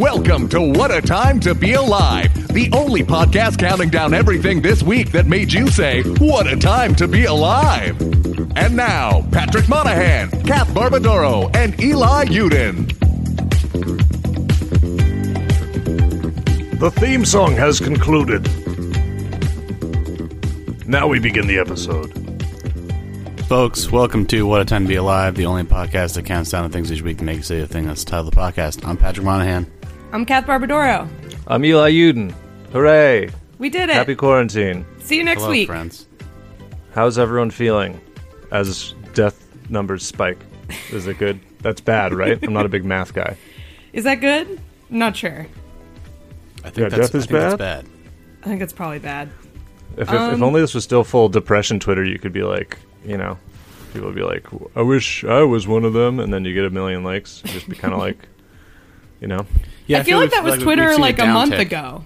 Welcome to What a Time to Be Alive, the only podcast counting down everything this week that made you say, What a Time to Be Alive. And now, Patrick Monahan, Kath Barbadoro, and Eli Yudin. The theme song has concluded. Now we begin the episode. Folks, welcome to What a Time to Be Alive, the only podcast that counts down the things each week to make you say the thing that's the title of the podcast. I'm Patrick Monahan. I'm Kath Barbadoro. I'm Eli Yudin. Hooray! We did it. Happy quarantine. See you next Hello, week. friends. How's everyone feeling as death numbers spike? Is it good? That's bad, right? I'm not a big math guy. Is that good? Not sure. I think Yeah, that's, death is I think that's bad? bad. I think it's probably bad. If, if, if only this was still full depression Twitter, you could be like, you know, people would be like, I wish I was one of them, and then you get a million likes. Just be kind of like, you know. Yeah, I feel like that was we've- Twitter like a month downtick. ago.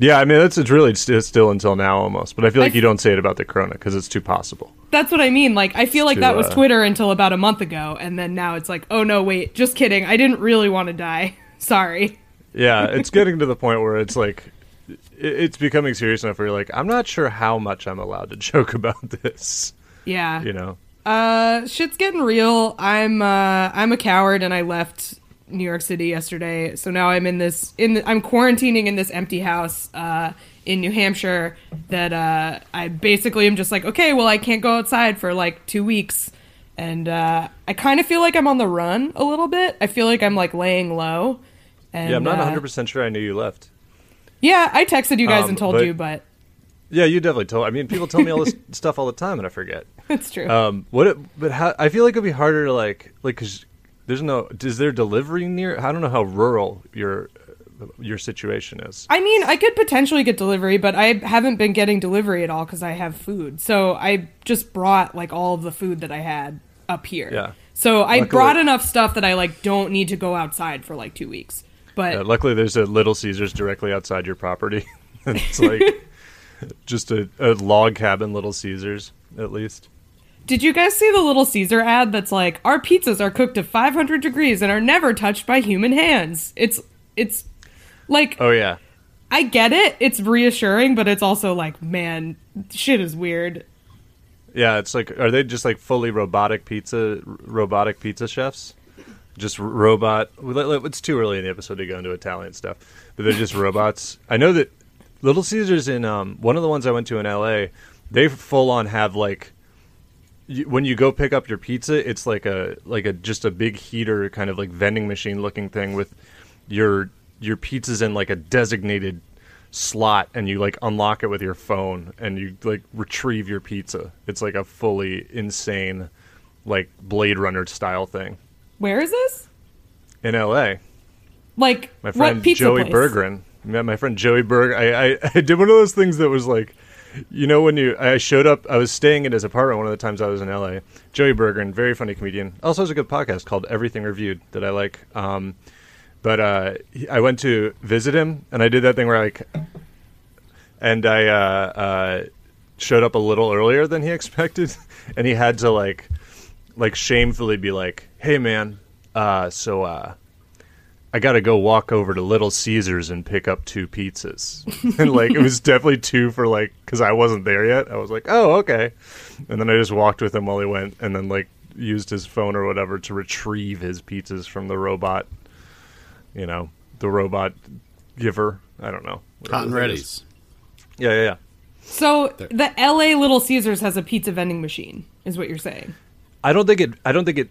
Yeah, I mean, that's it's really st- still until now almost, but I feel like I- you don't say it about the corona because it's too possible. That's what I mean. Like I feel like To, that was uh, Twitter until about a month ago, and then now it's like, oh no, wait, just kidding. I didn't really want to die. Sorry. Yeah, it's getting to the point where it's like it- it's becoming serious enough where you're like, I'm not sure how much I'm allowed to joke about this. Yeah. You know, Uh, shit's getting real. I'm uh, I'm a coward, and I left New York City yesterday. So now I'm in this in the, I'm quarantining in this empty house uh, in New Hampshire. That uh, I basically am just like, okay, well, I can't go outside for like two weeks, and uh, I kind of feel like I'm on the run a little bit. I feel like I'm like laying low. And, yeah, I'm not uh, 100 percent sure I knew you left. Yeah, I texted you guys Um, and told but- you, but Yeah, you definitely told. I mean, people tell me all this stuff all the time, and I forget. it's true. Um, what? It, but how? I feel like it'd be harder to like, like, cause there's no. Is there delivery near? I don't know how rural your your situation is. I mean, I could potentially get delivery, but I haven't been getting delivery at all because I have food. So I just brought like all of the food that I had up here. Yeah. So I Luckily- brought enough stuff that I like don't need to go outside for like two weeks. But Uh, luckily, there's a Little Caesars directly outside your property. it's like just a, a log cabin, Little Caesars, at least. Did you guys see the Little Caesar ad that's like our pizzas are cooked to 500 degrees and are never touched by human hands? It's it's like Oh yeah. I get it. It's reassuring, but it's also like, man, shit is weird. Yeah, it's like, are they just like fully robotic pizza, r- robotic pizza chefs? Just robot. well, let- let- It's too early in the episode to go into Italian stuff, but they're just robots. I know that Little Caesars in um, one of the ones I went to in L.A. They full on have like when you go pick up your pizza, it's like a like a just a big heater kind of like vending machine looking thing with your your pizza's in like a designated slot and you like unlock it with your phone and you like retrieve your pizza. It's like a fully insane like Blade Runner style thing. Where is this? In LA, Like my friend what pizza Joey place? Met my friend Joey Berg. I, I I did one of those things that was like you know when you I showed up I was staying at his apartment one of the times I was in LA. Joey Bergeron, very funny comedian. Also has a good podcast called Everything Reviewed that I like. Um but uh I went to visit him and I did that thing where I like and I uh, uh, showed up a little earlier than he expected, and he had to like, like shamefully be like, "Hey, man, uh, so uh, I got to go walk over to Little Caesars and pick up two pizzas," and like it was definitely two for like because I wasn't there yet. I was like, "Oh, okay," and then I just walked with him while he went, and then like used his phone or whatever to retrieve his pizzas from the robot. You know, the robot giver. I don't know. whatever Hot and ready's. Yeah, yeah, yeah. So the LA Little Caesars has a pizza vending machine, is what you're saying. I don't think it. I don't think it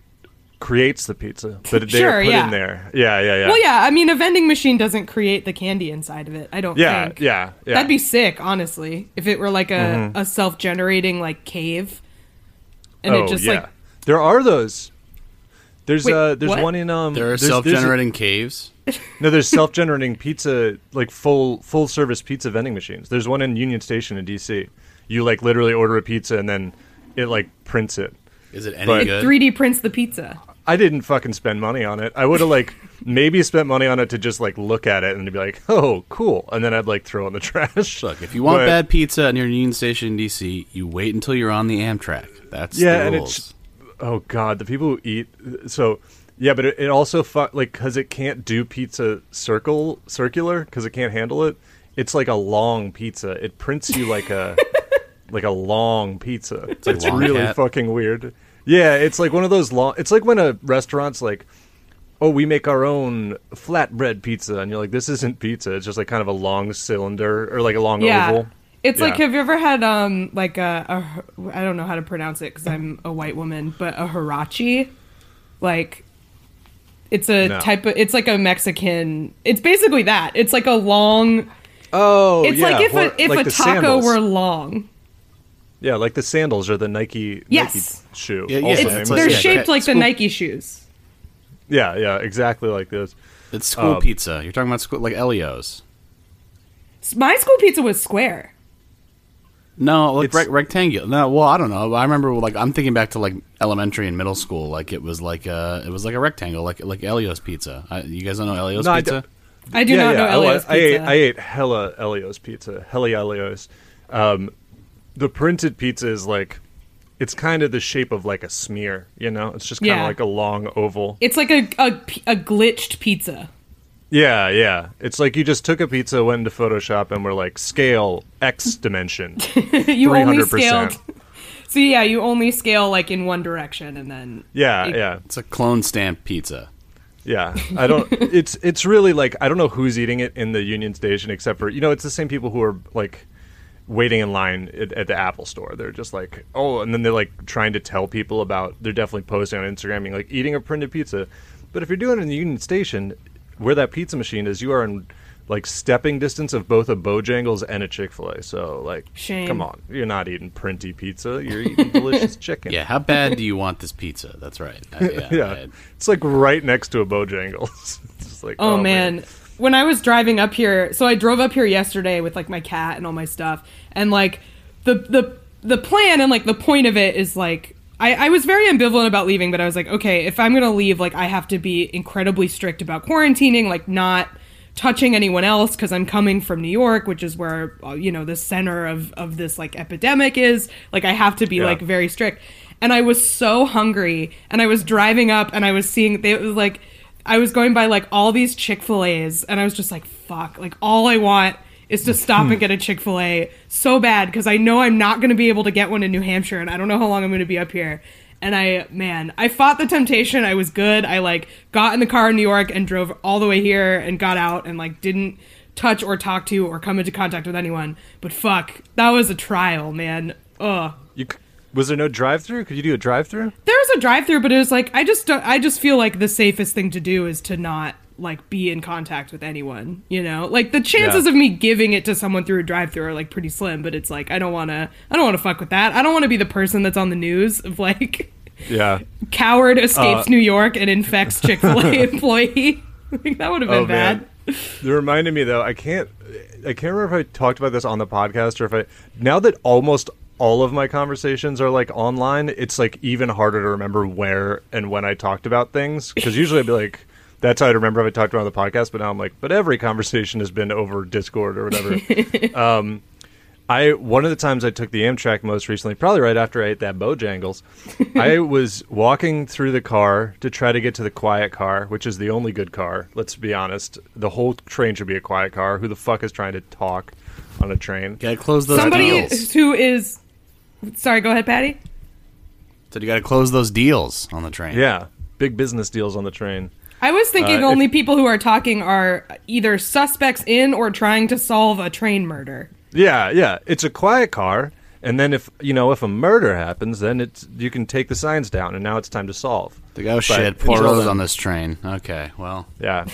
creates the pizza, but they Sure, are put yeah. in there. Yeah, yeah, yeah. Well, yeah, I mean, a vending machine doesn't create the candy inside of it. I don't yeah, think. yeah, yeah. That'd be sick, honestly, if it were like a, Mm-hmm. a self-generating like cave, and oh, it just yeah. like there are those. There's Wait, uh, there's what? one in um. There are there's- there's a- self-generating caves. no, there's self-generating pizza, like full full service pizza vending machines. There's one in Union Station in D.C. You like literally order a pizza and then it like prints it. Is it any But- good? 3D prints the pizza. I didn't fucking spend money on it. I would have like maybe spent money on it to just like look at it and be like, oh, cool, and then I'd like throw it in the trash. Look, if you want But- bad pizza near Union Station in DC, you wait until you're on the Amtrak. That's Yeah, the and it's oh god, the people who eat so Yeah, but it, it also fu- like because it can't do pizza circle circular because it can't handle it. It's like a long pizza. It prints you like a like a long pizza. It's, like long really cat. fucking weird. Yeah, it's like one of those long. It's like when a restaurant's like, "Oh, we make our own flatbread pizza," and you're like, "This isn't pizza. It's just like kind of a long cylinder or like a long Yeah. oval." It's like have you ever had um like a, a I don't know how to pronounce it because I'm a white woman, but a hirachi, like it's a No. type of it's like a Mexican. It's basically that. It's like a long. Oh, It's yeah, like if a if like a taco sandals. were long. Yeah, like the sandals or the Nike Yes. Nike shoe. Yeah, yeah, it's- it's They're yeah, shaped okay. like the Nike shoes. Yeah, yeah, exactly like this. It's school Um, pizza. You're talking about school like Elio's. My school pizza was square. No, like It's- rec- rectangular. No, well, I don't know. I remember like I'm thinking back to like elementary and middle school. Like it was like uh it was like a rectangle, like like Elio's pizza. I, you guys don't know Elio's No, I pizza? don't- I do not know I, Elio's I ate, pizza. I ate hella Elio's pizza, hella Elio's. Um, the printed pizza is like, it's kind of the shape of like a smear, you know? It's just kind of Yeah. like a long oval. it's like a a glitched pizza. Yeah, yeah. It's like you just took a pizza, went into Photoshop, and were like, scale X dimension. you only 300%. scaled. So yeah, you only scale like in one direction, and then Yeah, it- yeah. It's a clone stamp pizza. Yeah, I don't. It's it's really like I don't know who's eating it in the Union Station, except for you know it's the same people who are like waiting in line at, at the Apple Store. They're just like, oh, and then they're like trying to tell people about. They're definitely posting on Instagram, being like eating a printed pizza. But if you're doing it in the Union Station, where that pizza machine is, you are in like stepping distance of both a Bojangles and a Chick Fil A. So like, Shame. come on, you're not eating printy pizza. You're eating delicious chicken. Yeah, how bad do you want this pizza? That's right. I- uh, yeah, yeah. I- It's like right next to a Bojangles. it's like, Oh, oh man. When I was driving up here, so I drove up here yesterday with like my cat and all my stuff, and like the the the plan and like the point of it is like I, I was very ambivalent about leaving, but I was like, okay, if I'm gonna leave, like I have to be incredibly strict about quarantining, like not touching anyone else because I'm coming from New York, which is where uh, you know the center of of this like epidemic is. Like I have to be Yeah. like very strict. And I was so hungry, and I was driving up, and I was seeing they it was like I was going by like all these Chick Fil A's, and I was just like, fuck, like all I want is to stop and get a Chick Fil A so bad because I know I'm not going to be able to get one in New Hampshire, and I don't know how long I'm going to be up here. And I, man, I fought the temptation. I was good. I like got in the car in New York and drove all the way here and got out and like didn't touch or talk to or come into contact with anyone. But fuck, that was a trial, man. Ugh. You was there no drive-through? Could you do a drive-through? There was a drive-through, but it was like I just don't, I just feel like the safest thing to do is to not like be in contact with anyone. You know, like the chances Yeah. of me giving it to someone through a drive-through are like pretty slim. But it's like I don't want to, I don't want to fuck with that. I don't want to be the person that's on the news of like Yeah. coward escapes Uh, New York and infects Chick Fil A employee. like that would have been Oh bad. man. It reminded me though. I can't. I can't remember if I talked about this on the podcast or if I. Now that almost all of my conversations are like online, it's like even harder to remember where and when I talked about things. Because usually I'd be like, "That's how I remember if I talked about the podcast." But now I'm like, "But every conversation has been over Discord or whatever." um, I one of the times I took the Amtrak most recently, probably right after I ate that Bojangles, I was walking through the car to try to get to the quiet car, which is the only good car. Let's be honest. The whole train should be a quiet car. Who the fuck is trying to talk on a train? Gotta close those Somebody deals. who is, sorry, go ahead, Patty. So you gotta close those deals on the train. Yeah, big business deals on the train. I was thinking Uh, only if- people who are talking are either suspects in or trying to solve a train murder. Yeah, yeah. It's a quiet car, and then if you know if a murder happens, then it's you can take the signs down, and now it's time to solve. The guy, oh But shit, until Poirot's on this train. Okay, well, Yeah.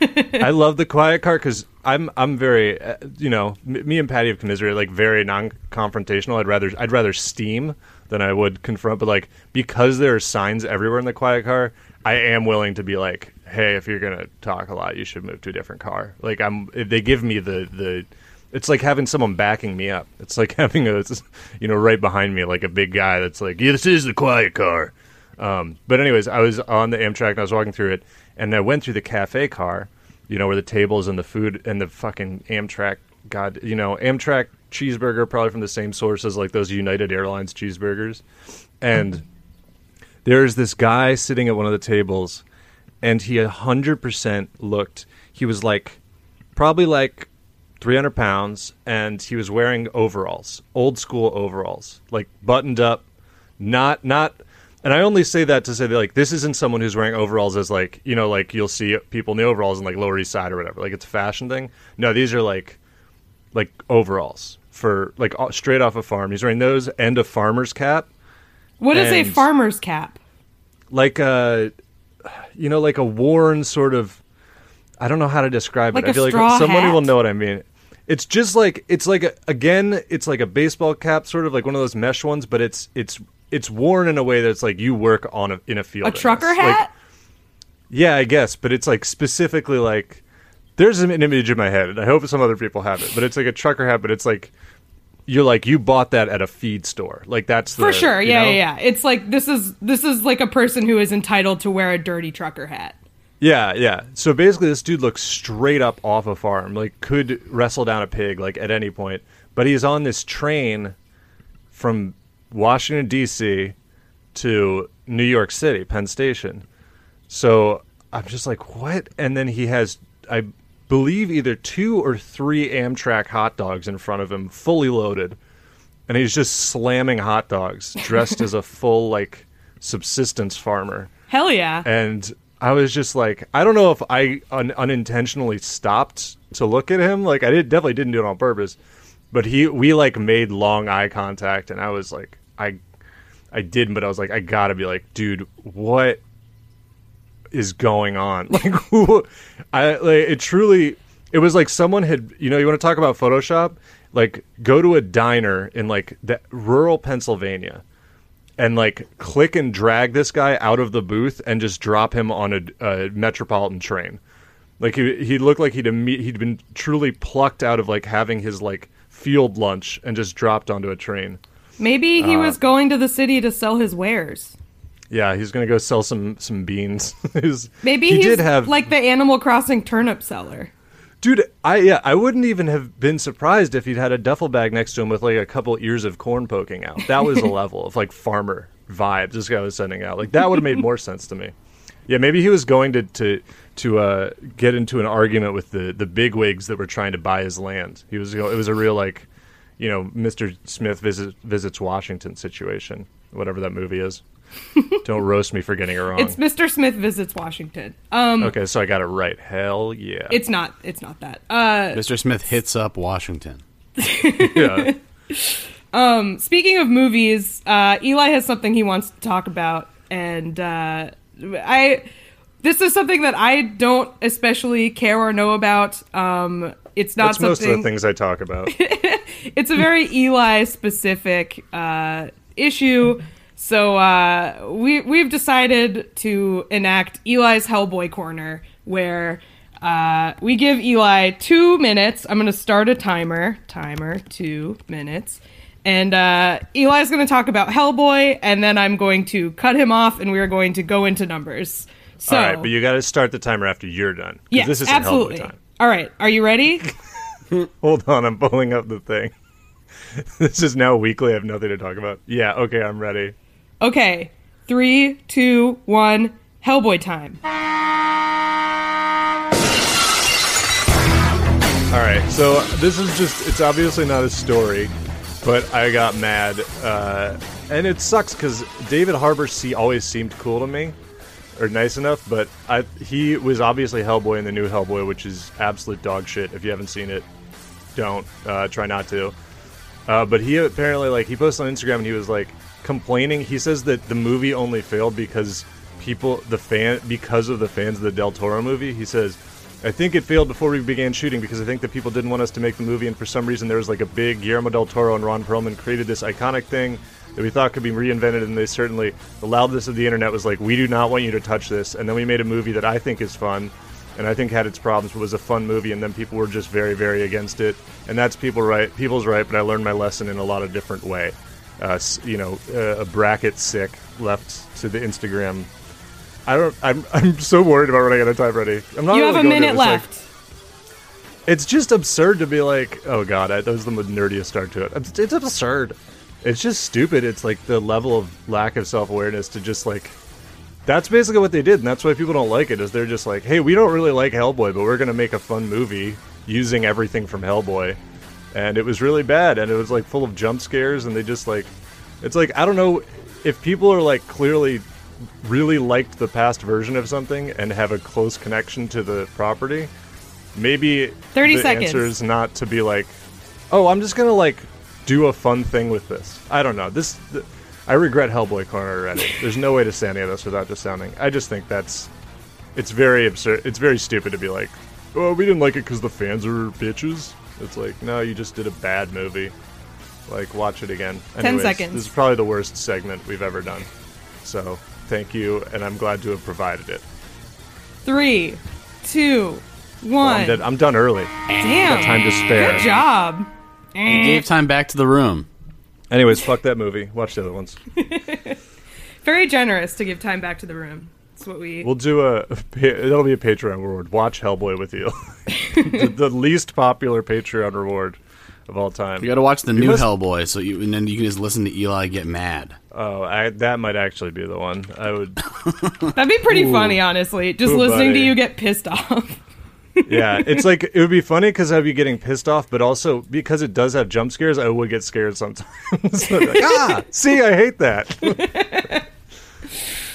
I love the quiet car because I'm I'm very uh, you know m- me and Patty have commiserated like very non-confrontational. I'd rather I'd rather steam than I would confront. But like because there are signs everywhere in the quiet car, I am willing to be like, hey, if you're gonna talk a lot, you should move to a different car. Like I'm they give me the the. It's like having someone backing me up. It's like having a, you know, right behind me, like a big guy that's like, yeah, this is the quiet car. Um, but anyways, I was on the Amtrak and I was walking through it, and I went through the cafe car, you know, where the tables and the food and the fucking Amtrak, God, you know, Amtrak cheeseburger, probably from the same source as like those United Airlines cheeseburgers, and there's this guy sitting at one of the tables, and he hundred percent looked. He was like probably like 300 pounds, and he was wearing overalls, old school overalls, like buttoned up, not not. And I only say that to say that like this isn't someone who's wearing overalls as like you know like you'll see people in the overalls in like Lower East Side or whatever. Like it's a fashion thing. No, these are like like overalls for like uh, straight off a farm. He's wearing those and a farmer's cap, What is a farmer's cap? like a you know like a worn sort of. I don't know how to describe Like it. I feel like someone hat? will know what I mean. It's just like it's like a, again, it's like a baseball cap, sort of like one of those mesh ones, but it's it's it's worn in a way that's like you work on a, in a field. A trucker Like, hat? yeah, I guess, but it's like specifically like there's an image in my head, and I hope some other people have it. But it's like a trucker hat, but it's like you're like you bought that at a feed store, like that's the, For sure. you Yeah, know? yeah, yeah. It's like this is this is like a person who is entitled to wear a dirty trucker hat. Yeah, yeah. So basically, this dude looks straight up off a farm, like could wrestle down a pig, like at any point. But he's on this train from Washington D.C. to New York City, Penn Station. So I'm just like, what? And then he has, I believe, either two or three Amtrak hot dogs in front of him, fully loaded, and he's just slamming hot dogs, dressed as a full like subsistence farmer Hell yeah. and I was just like, I don't know if I un- unintentionally stopped to look at him. Like I did, definitely didn't do it on purpose, but he, we like made long eye contact, and I was like, I, I didn't, but I was like, I gotta be like, dude, what is going on? Like, who? I like it truly. It was like someone had, you know, you want to talk about Photoshop? Like, go to a diner in like the rural Pennsylvania and like click and drag this guy out of the booth and just drop him on a, a metropolitan train. Like he he looked like he'd imme- he'd been truly plucked out of like having his like field lunch and just dropped onto a train. Maybe uh, he was going to the city to sell his wares. Yeah, he's gonna go sell some some beans. Maybe he he's did have like the Animal Crossing turnip seller. dude. I yeah, I wouldn't even have been surprised if he'd had a duffel bag next to him with like a couple ears of corn poking out. That was a level of like farmer vibes this guy was sending out. Like that would have made more sense to me. Yeah, maybe he was going to to to uh, get into an argument with the the bigwigs that were trying to buy his land. He was you know, it was a real like you know Mr. Smith visit, visits Washington situation, whatever that movie is. Don't roast me for getting it wrong. It's Mr. Smith visits Washington. Um, okay, so I got it right. Hell yeah. it's not. It's not that. Uh, Mr. Smith hits up Washington. yeah. Um, speaking of movies, uh, Eli has something he wants to talk about, and uh, I. This is something that I don't especially care or know about. Um, it's not That's most of the things I talk about. it's a very Eli specific uh, issue. So uh, we we've decided to enact Eli's Hellboy Corner, where uh, we give Eli two minutes. I'm going to start a timer. Timer two minutes. And uh, Eli's going to talk about Hellboy, and then I'm going to cut him off, and we're going to go into numbers. So, All right, but you got to start the timer after you're done. yes, this isn't absolutely. Hellboy time. All right, are you ready? Hold on, I'm pulling up the thing. this is now weekly. I have nothing to talk about. Yeah, okay, I'm ready. Okay, three, two, one, Hellboy time. All right, so this is just—it's obviously not a story, but I got mad, uh, and it sucks because David Harbour see always seemed cool to me, or nice enough, but I he was obviously Hellboy in the new Hellboy, which is absolute dog shit. If you haven't seen it, don't uh, try not to. Uh, but he apparently like he posted on Instagram and he was like complaining. He says that the movie only failed because people, the fan, because of the fans of the Del Toro movie. He says, "I think it failed before we began shooting because I think that people didn't want us to make the movie, and for some reason there was like a big Guillermo del Toro and Ron Perlman created this iconic thing." That we thought could be reinvented, and they certainly the loudness of the internet was like, "We do not want you to touch this." And then we made a movie that I think is fun, and I think had its problems, but was a fun movie, and then people were just very, very against it. And that's people right, people's right, but I learned my lesson in a lot of different way. Uh, you know, uh, a bracket sick left to the Instagram. I don't. I'm. I'm so worried about running out of time already. I'm not. You really have a going minute this, like- left. it's just absurd to be like, oh god, I, that was the nerdiest start to it. It's, it's absurd. It's just stupid. It's like the level of lack of self awareness to just like That's basically what they did, and that's why people don't like it. Is they're just like, hey, we don't really like Hellboy, but we're gonna make a fun movie using everything from Hellboy, and it was really bad, and it was like full of jump scares, and they just like, it's like I don't know if people are like clearly really liked the past version of something and have a close connection to the property. Maybe 30 the seconds. answer is not to be like, oh, I'm just gonna like do a fun thing with this. I don't know. This, th- I regret Hellboy Corner already. There's no way to say any of this without just sounding. I just think that's, it's very absurd. It's very stupid to be like, oh, we didn't like it because the fans are bitches. It's like, no, you just did a bad movie. Like, watch it again. 10 seconds. This is probably the worst segment we've ever done. So, thank you, and I'm glad to have provided it. Three, two, one. Well. I'm. I'm done early. Damn. time to spare. Good job. You gave eh. time back to the room. Anyways, fuck that movie. Watch the other ones. Very generous to give time back to the room. That's what we. We'll do a. That'll be a Patreon reward. Watch Hellboy with you. the, the least popular Patreon reward of all time. You got to watch the new must- Hellboy, so you and then you can just listen to Eli get mad. Oh, I, that might actually be the one. I would. That'd be pretty funny, honestly. Just Ooh, listening buddy. to you get pissed off. Yeah, it's like it would be funny because I'd be getting pissed off, but also because it does have jump scares, I would get scared sometimes. like, ah, see, I hate that.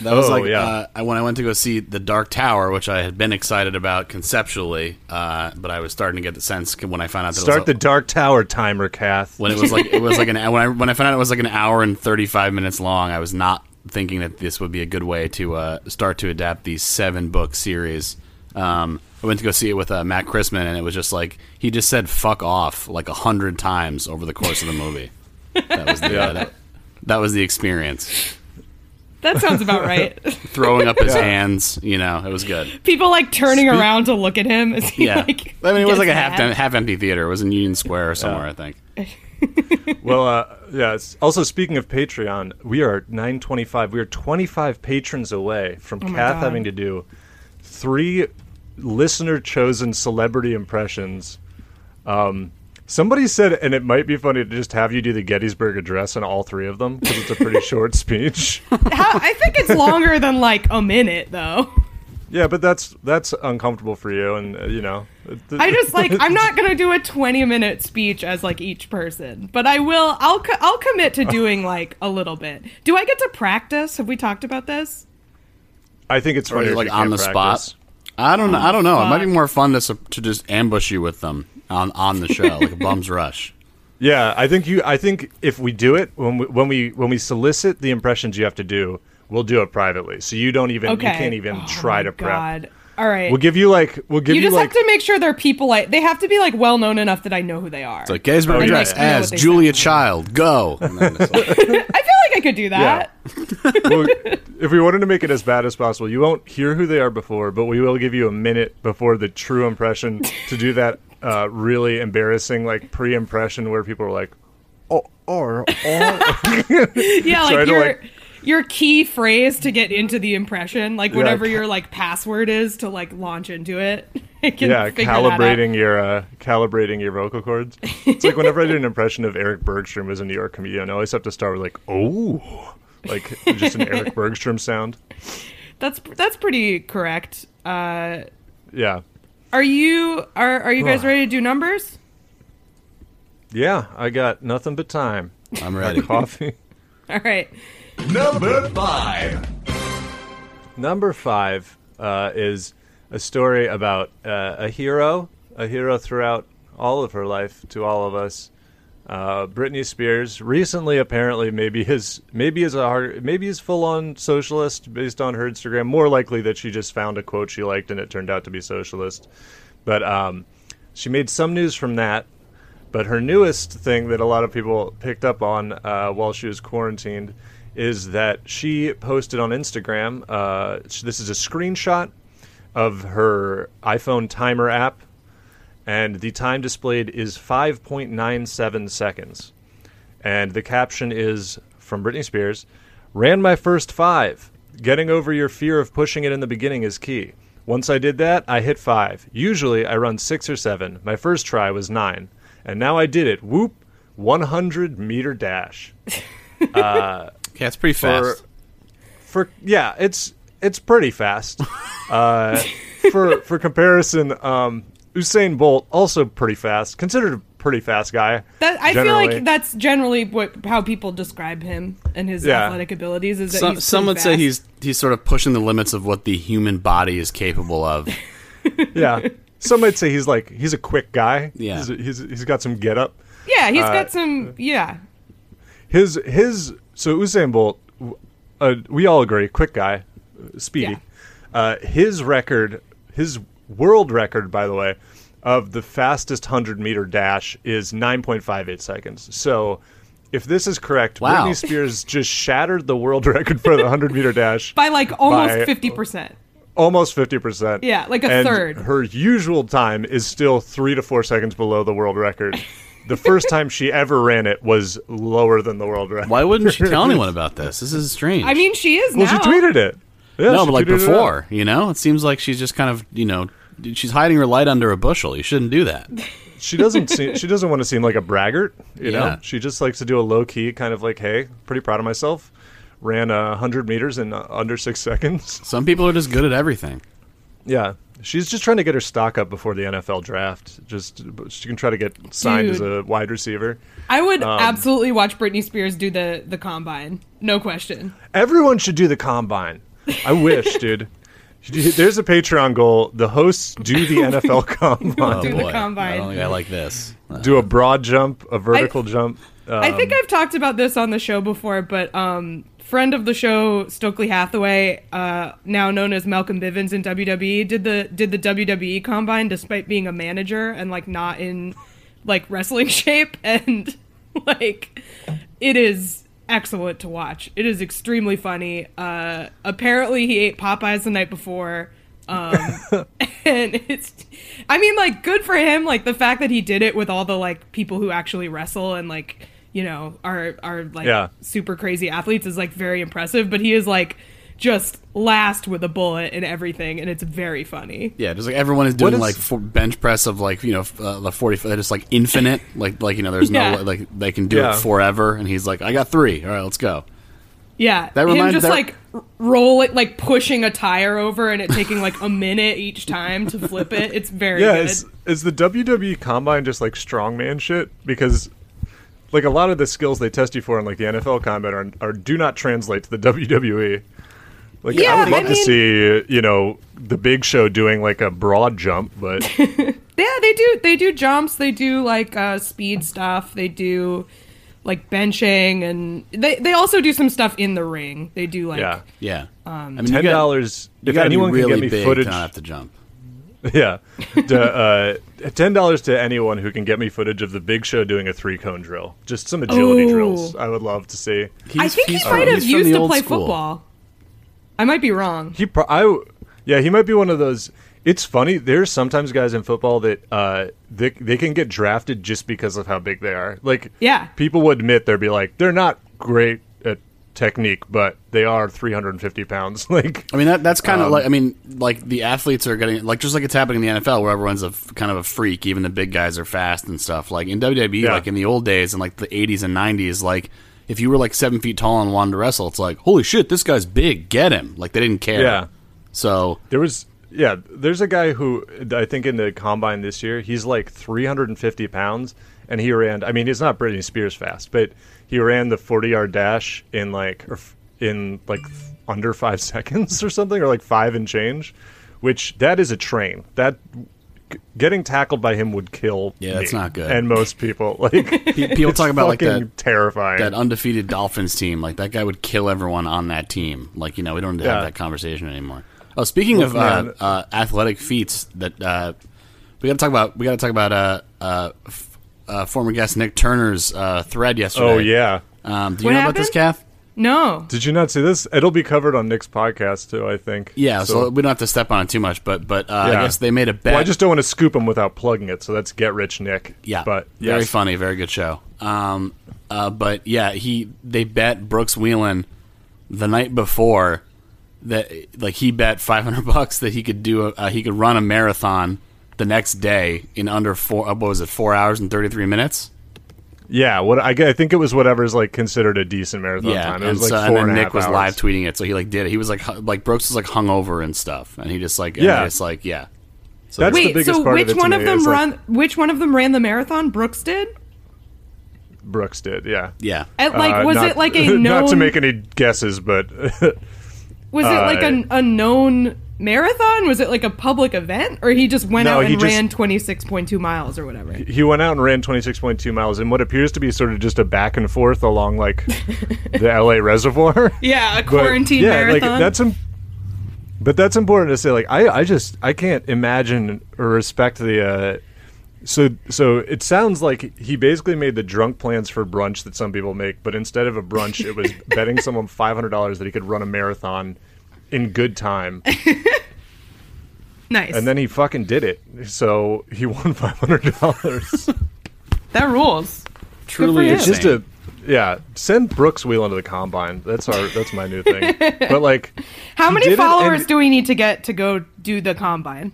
That was Oh, like yeah. uh, when I went to go see The Dark Tower, which I had been excited about conceptually, uh, but I was starting to get the sense when I found out that Start it was the Dark Tower timer, Kath. when it was like it was like an when I when I found out it was like an hour and thirty five minutes long. I was not thinking that this would be a good way to uh, start to adapt the seven book series. Um, I went to go see it with uh, Matt Chrisman, and it was just like he just said "fuck off" like a hundred times over the course of the movie. That was the uh, that, that was the experience. That sounds about right. Throwing up his hands, you know, it was good. People like turning around to look at him as he Yeah, like. I mean, it was like a half mad. half empty theater. It was in Union Square or somewhere, I think. Well, uh, yeah. Also, speaking of Patreon, we are 925. We are 25 patrons away from Oh Kath God. having to do three listener chosen celebrity impressions. Um, somebody said, and it might be funny to just have you do the Gettysburg Address on all three of them because it's a pretty short speech. How, I think it's longer than like a minute though. Yeah, but that's that's uncomfortable for you, and uh, you know. I just like I'm not gonna do a 20 minute speech as like each person, but I will. I'll co- I'll commit to doing like a little bit. Do I get to practice? Have we talked about this? I think it's funny like on the spot. I don't know. I don't know. It might be more fun to to just ambush you with them on on the show, like a bum's rush. Yeah, I think you. I think if we do it when we when we when we solicit the impressions you have to do, we'll do it privately. So you don't even Okay. you can't even Oh try my to prep. God. All right. We'll give you like we'll give you you, just like have to make sure they're people like they have to be like well known enough that I know who they are. It's like Gettysburg Oh, Address yeah. As Julia. Child, go. And then it's like- I feel like I could do that. well, if we wanted to make it as bad as possible, you won't hear who they are before, but we will give you a minute before the true impression to do that uh, really embarrassing like pre-impression where people are like, oh, or, or. Yeah, Try like to, your like- your key phrase to get into the impression, like whatever ca- your like password is to like launch into it. Can yeah, figure that out. calibrating your uh, calibrating your vocal cords. It's like whenever I do an impression of Eric Bergstrom as a New York comedian, I always have to start with like, oh, like just an Eric Bergstrom sound. That's that's pretty correct. Uh, Yeah, are you are are you guys ready to do numbers? yeah. I got nothing but time. I'm ready. Coffee. All right. Number five. Number five uh, is a story about uh, a hero, a hero throughout all of her life to all of us. Uh, Britney Spears recently, apparently, maybe his maybe is a hard, maybe is full on socialist based on her Instagram. More likely that she just found a quote she liked and it turned out to be socialist. But um, she made some news from that. But her newest thing that a lot of people picked up on uh, while she was quarantined is that she posted on Instagram. Uh, this is a screenshot of her iPhone timer app, and the time displayed is 5.97 seconds. And the caption is from Britney Spears Ran my first five. Getting over your fear of pushing it in the beginning is key. Once I did that, I hit five. Usually I run six or seven. My first try was nine. And now I did it. Whoop! 100 meter dash. Yeah, it's pretty fast. for yeah, it's it's pretty fast. Uh, for for comparison, um, Usain Bolt also pretty fast, considered a pretty fast guy. That I feel like that's generally what how people describe him and his Yeah. athletic abilities. Is that Some, he's some pretty would say he's he's sort of pushing the limits of what the human body is capable of. yeah. Some might say he's like he's a quick guy. Yeah. he's, he's, he's got some get up. yeah he's uh, got some yeah His his so Usain Bolt, uh, we all agree, quick guy, speedy. Yeah. Uh, his record, his world record, by the way, of the fastest hundred meter dash is nine point five eight seconds. So. If this is correct, Wow. Britney Spears just shattered the world record for the 100 meter dash by like almost By- fifty percent. almost 50%. Yeah, like a and third. Her usual time is still three to four seconds below the world record. the first time she ever ran it was lower than the world record. Why wouldn't she tell anyone about this? This is strange. I mean, she is Well, now. she tweeted it. Yeah, no, she but like tweeted it out. before, you know, it seems like she's just kind of, you know, she's hiding her light under a bushel. You shouldn't do that. She doesn't. seem, she doesn't want to seem like a braggart. You Yeah. know, she just likes to do a low key kind of like, "Hey, pretty proud of myself. Ran a hundred meters in uh, under six seconds." Some people are just good at everything. Yeah, she's just trying to get her stock up before the NFL draft. Just she can try to get signed as a wide receiver. I would Um, absolutely watch Britney Spears do the the combine. No question. Everyone should do the combine. I wish, dude. There's a Patreon goal. The hosts do the NFL combine. Do the combine. I don't think I like this. do a broad jump, a vertical jump. Uh, I think I've talked about this on the show before, but um, friend of the show, Stokely Hathaway, uh, now known as Malcolm Bivens in WWE, did the did the WWE combine despite being a manager and like not in like wrestling shape, and like it is excellent to watch. It is extremely funny. Uh, apparently, he ate Popeyes the night before. Um, and it's, I mean, like, good for him. Like the fact that he did it with all the like people who actually wrestle and like, you know, are are like Yeah. super crazy athletes is like very impressive. But he is like just last with a bullet and everything, and it's very funny. Yeah, just like everyone is doing is- like for bench press of like you know f- uh, the forty, they're just like infinite, like like you know there's Yeah. no like they can do Yeah. it forever, and he's like I got three, all right, let's go. Yeah, That reminds him just that- like roll it, like pushing a tire over, and it taking like a minute each time to flip it. It's very yeah, good. is, is the WWE combine just like strongman shit? Because like a lot of the skills they test you for in like the NFL combat are, are do not translate to the WWE. Like Yeah, I would I love to mean- see you know the Big Show doing like a broad jump, but Yeah, they do. They do jumps. They do like uh, speed stuff. They do like benching, and they they also do some stuff in the ring. They do like yeah, Yeah, um, I mean, ten dollars. If got to be anyone really can get me big footage, to not have to jump. yeah, to, uh, ten dollars to anyone who can get me footage of the Big Show doing a three cone drill. Just some agility Ooh. drills. I would love to see. I He's- think he might from- have he's used to play school. football. I might be wrong. He, pro- I, yeah, he might be one of those. It's funny. There's sometimes guys in football that uh, they they can get drafted just because of how big they are. Like, Yeah. people would admit they'd be like, they're not great at technique, but they are 350 pounds. like, I mean, that that's kind of Um, like I mean, like the athletes are getting like just like it's happening in the NFL where everyone's a f- kind of a freak. Even the big guys are fast and stuff. Like in WWE, Yeah. like in the old days and like the '80s and '90s, like if you were like seven feet tall and wanted to wrestle, it's like holy shit, this guy's big, get him. Like they didn't care. Yeah. So there was, yeah, there's a guy who I think in the combine this year, he's like 350 pounds, and he ran. I mean, he's not Britney Spears fast, but he ran the 40 yard dash in like or in like under five seconds or something, or like five and change, which that is a train. That getting tackled by him would kill. Yeah, that's not good. And most people like pe- people talk about like that terrifying. that undefeated Dolphins team. Like that guy would kill everyone on that team. Like you know, we don't have Yeah. that conversation anymore. Oh, speaking Look, of uh, uh, athletic feats, that uh, we got to talk about. We got to talk about uh, f- former guest Nick Turner's uh, thread yesterday. oh yeah. Um, do you What know about this, happened? Kath? No. Did you not see this? It'll be covered on Nick's podcast too. I think. Yeah, so, we don't have to step on it too much, but but uh, I guess they made a bet. Well, I just don't want to scoop him without plugging it, so that's Get Rich Nick. Yeah, but very funny, very good show. Um, uh, but yeah, he they bet Brooks Wheelan the night before that like he bet five hundred bucks that he could do a, uh, he could run a marathon the next day in under four uh, what was it four hours and thirty three minutes. Yeah, what I, I think it was whatever's like considered a decent marathon Yeah, time. It and, was like so, four and then and a Nick half was hours. live tweeting it, so he like did it. He was like like Brooks was like hungover and stuff, and he just like Yeah. yeah, it's like yeah. So That's the Wait, biggest so part of which it one of them is, like- run? Which one of them ran the marathon? Brooks did. Brooks did, yeah. yeah, At, like, Uh, was not- it like a known? not to make any guesses, but was it like uh, a, a known marathon? Was it like a public event, or he just went No, out and just- ran twenty six point two miles or whatever? he went out and ran 26.2 miles in what appears to be sort of just a back and forth along like the LA reservoir. Yeah, a But, quarantine yeah, marathon. like that's im- but that's important to say. Like I, I just I can't imagine or respect the. Uh, so so it sounds like he basically made the drunk plans for brunch that some people make, but instead of a brunch, it was betting someone five hundred dollars that he could run a marathon in good time, nice. and then he fucking did it. So he won five hundred dollars. that rules. truly. It's just a yeah. Send Brooks Wheelan to the combine. That's our that's my new thing. But like, How many followers and do we need to get to go do the combine?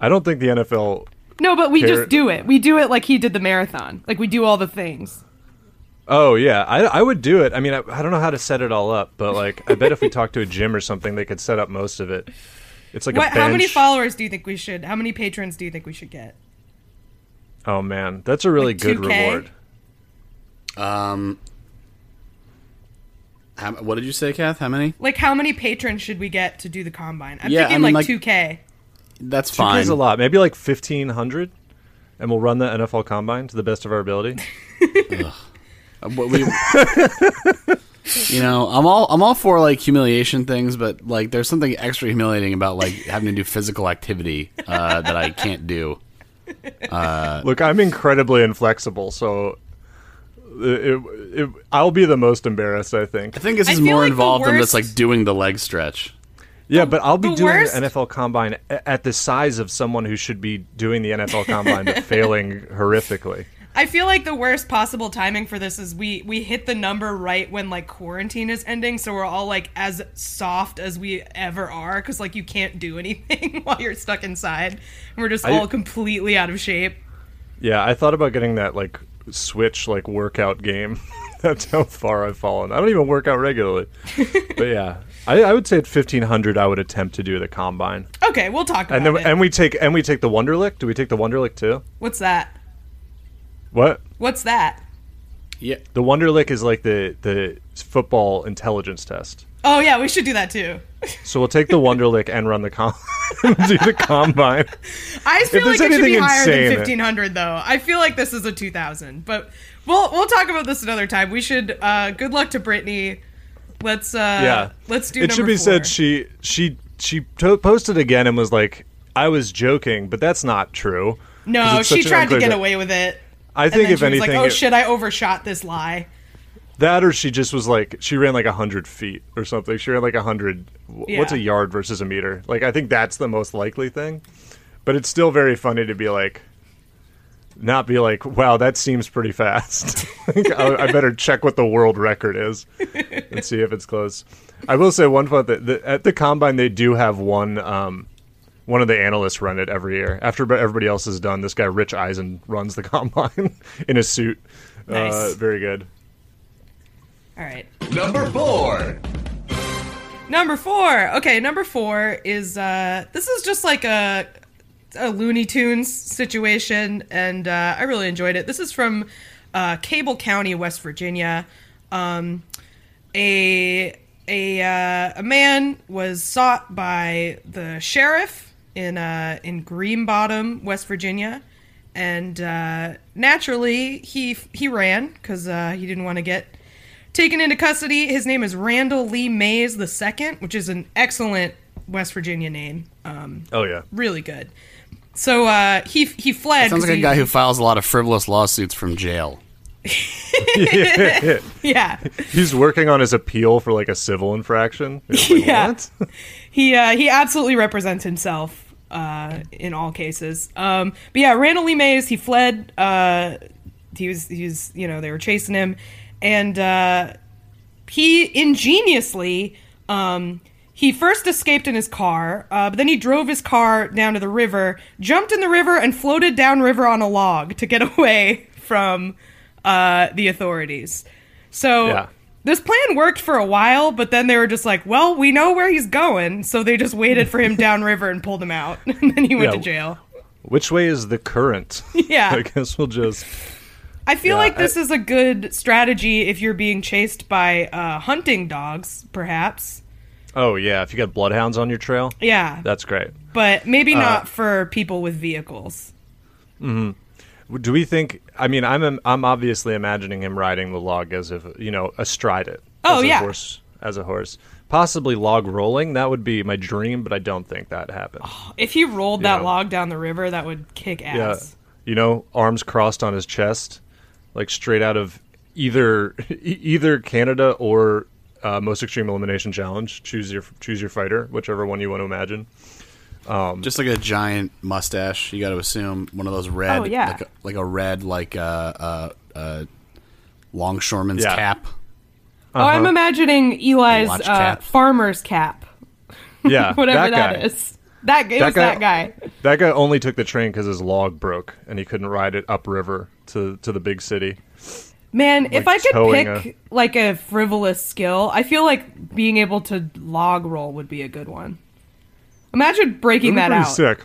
I don't think the NFL. No, but we Care- just do it. We do it like he did the marathon. Like we do all the things. Oh yeah, I, I would do it. I mean, I, I don't know how to set it all up, but like, I bet if we talked to a gym or something, they could set up most of it. It's like What? a bench. How many followers do you think we should? How many patrons do you think we should get? Oh man, that's a really Like good 2K? reward. um. How, what did you say, Kath? How many? Like how many patrons should we get to do the combine? I'm Yeah, thinking I mean, like like- two K. That's Two fine. K's a lot. Maybe like fifteen hundred, and we'll run the NFL Combine to the best of our ability. Uh, what we- you know, I'm all I'm all for like humiliation things, but like there's something extra humiliating about like having to do physical activity uh, that I can't do. Look, I'm incredibly inflexible, so it, it, it, I'll be the most embarrassed. I think. I think this is more like the involved than just like doing the leg stretch. Yeah, but I'll be the doing worst- the NFL Combine at the size of someone who should be doing the NFL Combine but failing horrifically. I feel like the worst possible timing for this is we we hit the number right when like quarantine is ending, so we're all like as soft as we ever are because like you can't do anything while you're stuck inside. And we're just I- all completely out of shape. Yeah, I thought about getting that like Switch like workout game. That's how far I've fallen. I don't even work out regularly. but yeah, I, I would say at fifteen hundred, I would attempt to do the combine, Okay, we'll talk about and then it. and we take and we take the Wonderlic. Do we take the Wonderlic too? What's that? What? What's that? Yeah, The Wonderlic is like the the football intelligence test. Oh yeah, we should do that too. So we'll take the Wonderlic and run the com- do the combine. I feel there's like it should be anything higher than fifteen hundred though. I feel like this is a two thousand, but we'll we'll talk about this another time. We should. uh Good luck to Britney. Let's uh yeah, let's do. It should be four. said she she she to- posted again and was like, "I was joking, but that's not true." No, she tried to get bit. away with it. I think if anything, like, "Oh it- shit, I overshot this lie." that or she just was like she ran like a hundred feet or something. She ran like a hundred. What's a yard versus a meter? Like I think that's the most likely thing. But it's still very funny to be like, not be like, "Wow, that seems pretty fast." I, I better check what the world record is and see if it's close. I will say one fun that the, at the combine they do have one. Um, one of the analysts run it every year. After everybody else is done, this guy Rich Eisen runs the combine in a suit. Nice. Uh, very good. All right. Number four. Number four. Okay, number four is uh this is just like a a Looney Tunes situation, and uh, I really enjoyed it. This is from uh, Cabell County, West Virginia. Um, a a uh, a man was sought by the sheriff in uh, in Green Bottom, West Virginia, and uh, naturally he he ran because uh, he didn't want to get taken into custody. His name is Randall Lee Mays II, which is an excellent West Virginia name. Um, Oh yeah. really good. So uh, he he fled. Sounds like a guy who files a lot of frivolous lawsuits from jail. yeah He's working on his appeal for like a civil infraction. Like, Yeah. What? he uh, he absolutely represents himself uh, in all cases. Um, but yeah, Randall Lee Mays he fled. Uh, he was he was you know they were chasing him, and uh, he ingeniously um, he first escaped in his car, uh, but then he drove his car down to the river, jumped in the river, and floated downriver on a log to get away from uh, the authorities. So Yeah. This plan worked for a while, but then they were just like, "Well, we know where he's going," so they just waited for him downriver and pulled him out, and then he went Yeah. to jail. Which way is the current? Yeah. I guess we'll just. I feel Yeah, like this I- is a good strategy if you're being chased by uh, hunting dogs, perhaps. Oh yeah, if you got bloodhounds on your trail, Yeah, that's great. but Uh, maybe not for people with vehicles. Do we think? I mean, I'm I'm obviously imagining him riding the log as if you know astride it. Oh, as a horse, as a horse. Possibly log rolling. That would be my dream, but I don't think that happens. If he rolled that Yeah. log down the river, that would kick ass. yeah, you know, arms crossed on his chest, like straight out of either either Canada or uh, Most Extreme Elimination Challenge. Choose your choose your fighter, whichever one you want to imagine. Just like a giant mustache. You got to assume one of those red, Oh, yeah. like, a, like a red, like uh, uh, uh, longshoreman's Yeah. cap. Oh, I'm imagining Eli's watch uh, cap. farmer's cap, Yeah, whatever that that guy. That it That was guy- that guy. That guy only took the train because his log broke and he couldn't ride it upriver to to the big city. Man, if I could towing pick like a frivolous skill, I feel like being able to log roll would be a good one. Imagine breaking that out. Sick.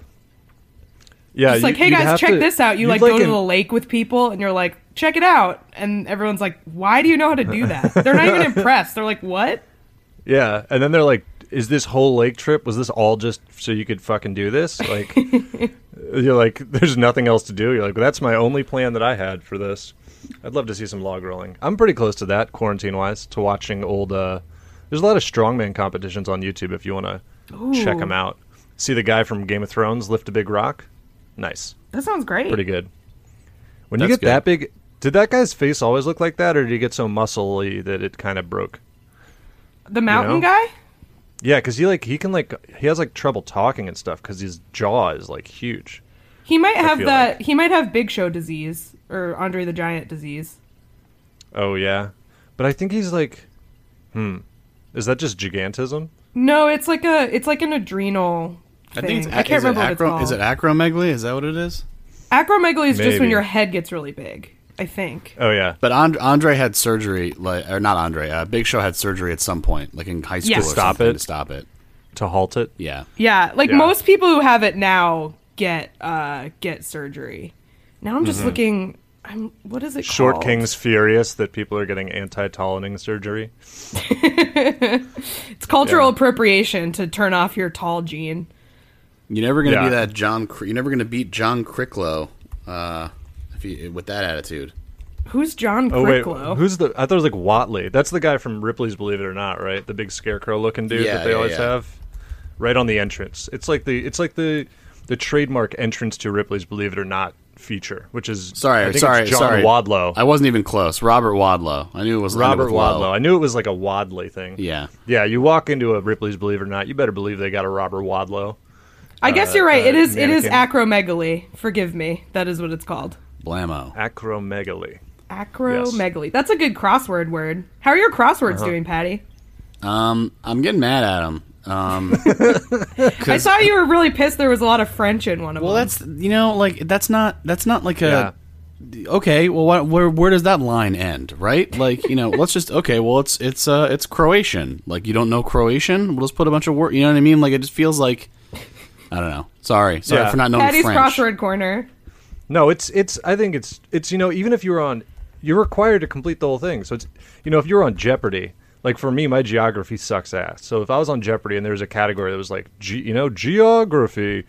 Yeah, It's like, hey guys, check to- this out. You you'd like go to the lake with people, and you're like, check it out, and everyone's like, why do you know how to do that? They're not even impressed. They're like, what? Yeah, and then they're like, "Is this whole lake trip? Was this all just so you could fucking do this?" Like, you're like, "There's nothing else to do." You're like, "That's my only plan that I had for this." I'd love to see some log rolling. I'm pretty close to that quarantine wise to watching old. uh There's a lot of strongman competitions on YouTube if you want to check Ooh. them out. See the guy from Game of Thrones lift a big rock. Nice, That sounds great. pretty good. When you That's get that big, did that guy's face always look like that, or did he get so muscly that it kind of broke? The mountain know? guy? Yeah, because he like he can like he has like trouble talking and stuff because his jaw is like huge. He might have feel that. like- He might have Big Show disease or Andre the Giant disease. Oh yeah, but I think he's like, hmm, is that just gigantism? No, it's like a. It's like an adrenal. I think it's, I can't is it remember what it's called. Is it acromegaly? Is that what it is? Acromegaly is just when your head gets really big. I think. Oh yeah, But And- Andre had surgery, like or not Andre. Uh, Big Show had surgery at some point, like in high school, Yeah. or Stop something, it? To stop it. to halt it. Yeah. Yeah, like Yeah. most people who have it now get uh get surgery. Now I'm just looking. I'm. What is it. Short called? King's furious that people are getting anti-tolerating surgery. It's cultural Yeah. appropriation to turn off your tall gene. You're never gonna Yeah. be that John. You're never gonna beat John Cricklow, uh, if you, with that attitude. Who's John Oh wait, Cricklow? who's the? I thought it was like Watley. That's the guy from Ripley's Believe It or Not, right? The big scarecrow-looking dude Yeah, that they yeah, always yeah. have, right on the entrance. It's like the it's like the the trademark entrance to Ripley's Believe It or Not feature, which is Sorry, I think sorry, it's John sorry. Wadlow. I wasn't even close. Robert Wadlow. I knew it was Robert with Low. Wadlow. I knew it was like a Wadley thing. Yeah. Yeah, you walk into a Ripley's Believe It or Not, you better believe they got a Robert Wadlow. I guess uh, you're right. uh, it is. It is acromegaly. Forgive me. That is what it's called. Blammo. Acromegaly. Acromegaly. That's a good crossword word. How are your crosswords Uh-huh. doing, Patty? Um, I'm getting mad at him. Um, I saw you were really pissed. There was a lot of French in one of well, them. Well, that's you know, like that's not that's not like a. Okay, well, what, where where does that line end, right? Like, you know, let's just okay. Well, it's it's uh it's Croatian. Like, you don't know Croatian? We'll just put a bunch of words. You know what I mean? Like, it just feels like I don't know. Sorry, sorry Yeah. for not knowing Patty's French. crossword corner. No, it's it's. I think it's it's. You know, even if you're on, you're required to complete the whole thing. So it's you know, if you're on Jeopardy, like for me, my geography sucks ass. So if I was on Jeopardy and there was a category that was like, ge- you know, geography,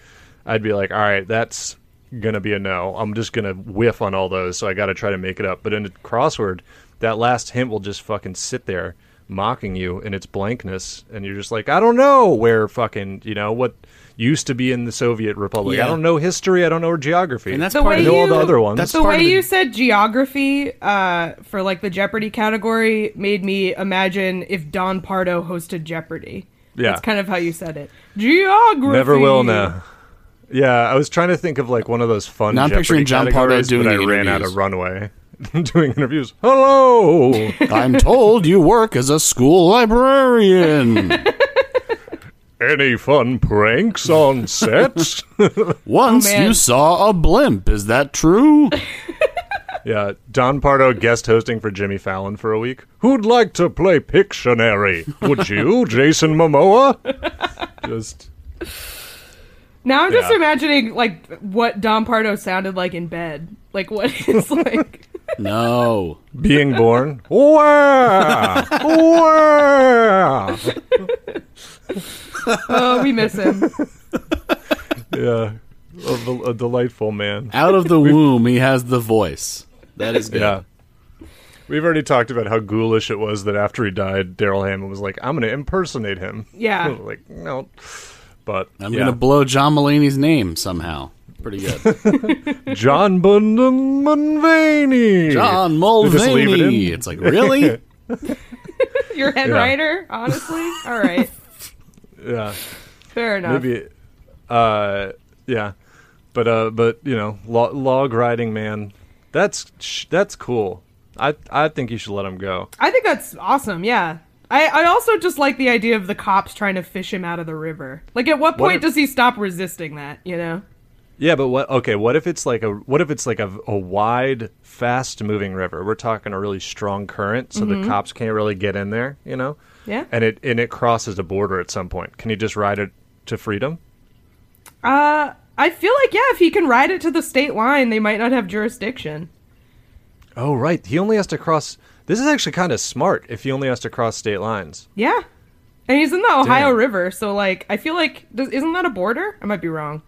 I'd be like, all right, that's gonna be a no. I'm just gonna whiff on all those. So I got to try to make it up. But in a crossword, that last hint will just fucking sit there mocking you in its blankness, and you're just like, I don't know where fucking you know what used to be in the Soviet Republic. I don't know history. I don't know geography. And that's The part way of I know all the other ones. That's The way of the- you said geography uh, for like the Jeopardy category made me imagine if Don Pardo hosted Jeopardy. Yeah. That's kind of how you said it. Geography. Never will now. Yeah, I was trying to think of like one of those fun. Now I'm picturing Don Pardo doing but I the ran out of runway doing interviews. Hello. I'm told you work as a school librarian. Any fun pranks on set? Once Oh, you saw a blimp. Is that true? Yeah, Don Pardo guest hosting for Jimmy Fallon for a week. Who'd like to play Pictionary? Would you, Jason Momoa? Just Now I'm just Yeah. imagining like what Don Pardo sounded like in bed. Like what is like No. being born. Wah! Wah! oh we miss him. Yeah, a, a delightful man. Out of the womb, he has the voice. That is good. Yeah. We've already talked about how ghoulish it was that after he died, Darrell Hammond was like, "I'm going to impersonate him." Yeah. like no, but I'm yeah. gonna blow John Mulaney's name somehow. Pretty good. John Mulvaney. John We just leave it in? It's like really? Your head Yeah. writer, honestly. All right, Yeah, fair enough. maybe. Uh, yeah, but uh, but you know, lo- log riding man, that's sh- that's cool. I I think you should let him go. I think that's awesome. Yeah. I, I also just like the idea of the cops trying to fish him out of the river. Like, at what What point if- does he stop resisting that? You know? Yeah, but what? Okay, what if it's like a what if it's like a, a wide, fast moving river? We're talking a really strong current, so the cops can't really get in there. You know, Yeah. and it and it crosses a border at some point. Can you just ride it to freedom? Uh, I feel like yeah, if he can ride it to the state line, they might not have jurisdiction. Oh, right. He only has to cross. This is actually kind of smart. If he only has to cross state lines. Yeah, and he's in the Ohio Damn. River, so like I feel like does, isn't that a border? I might be wrong.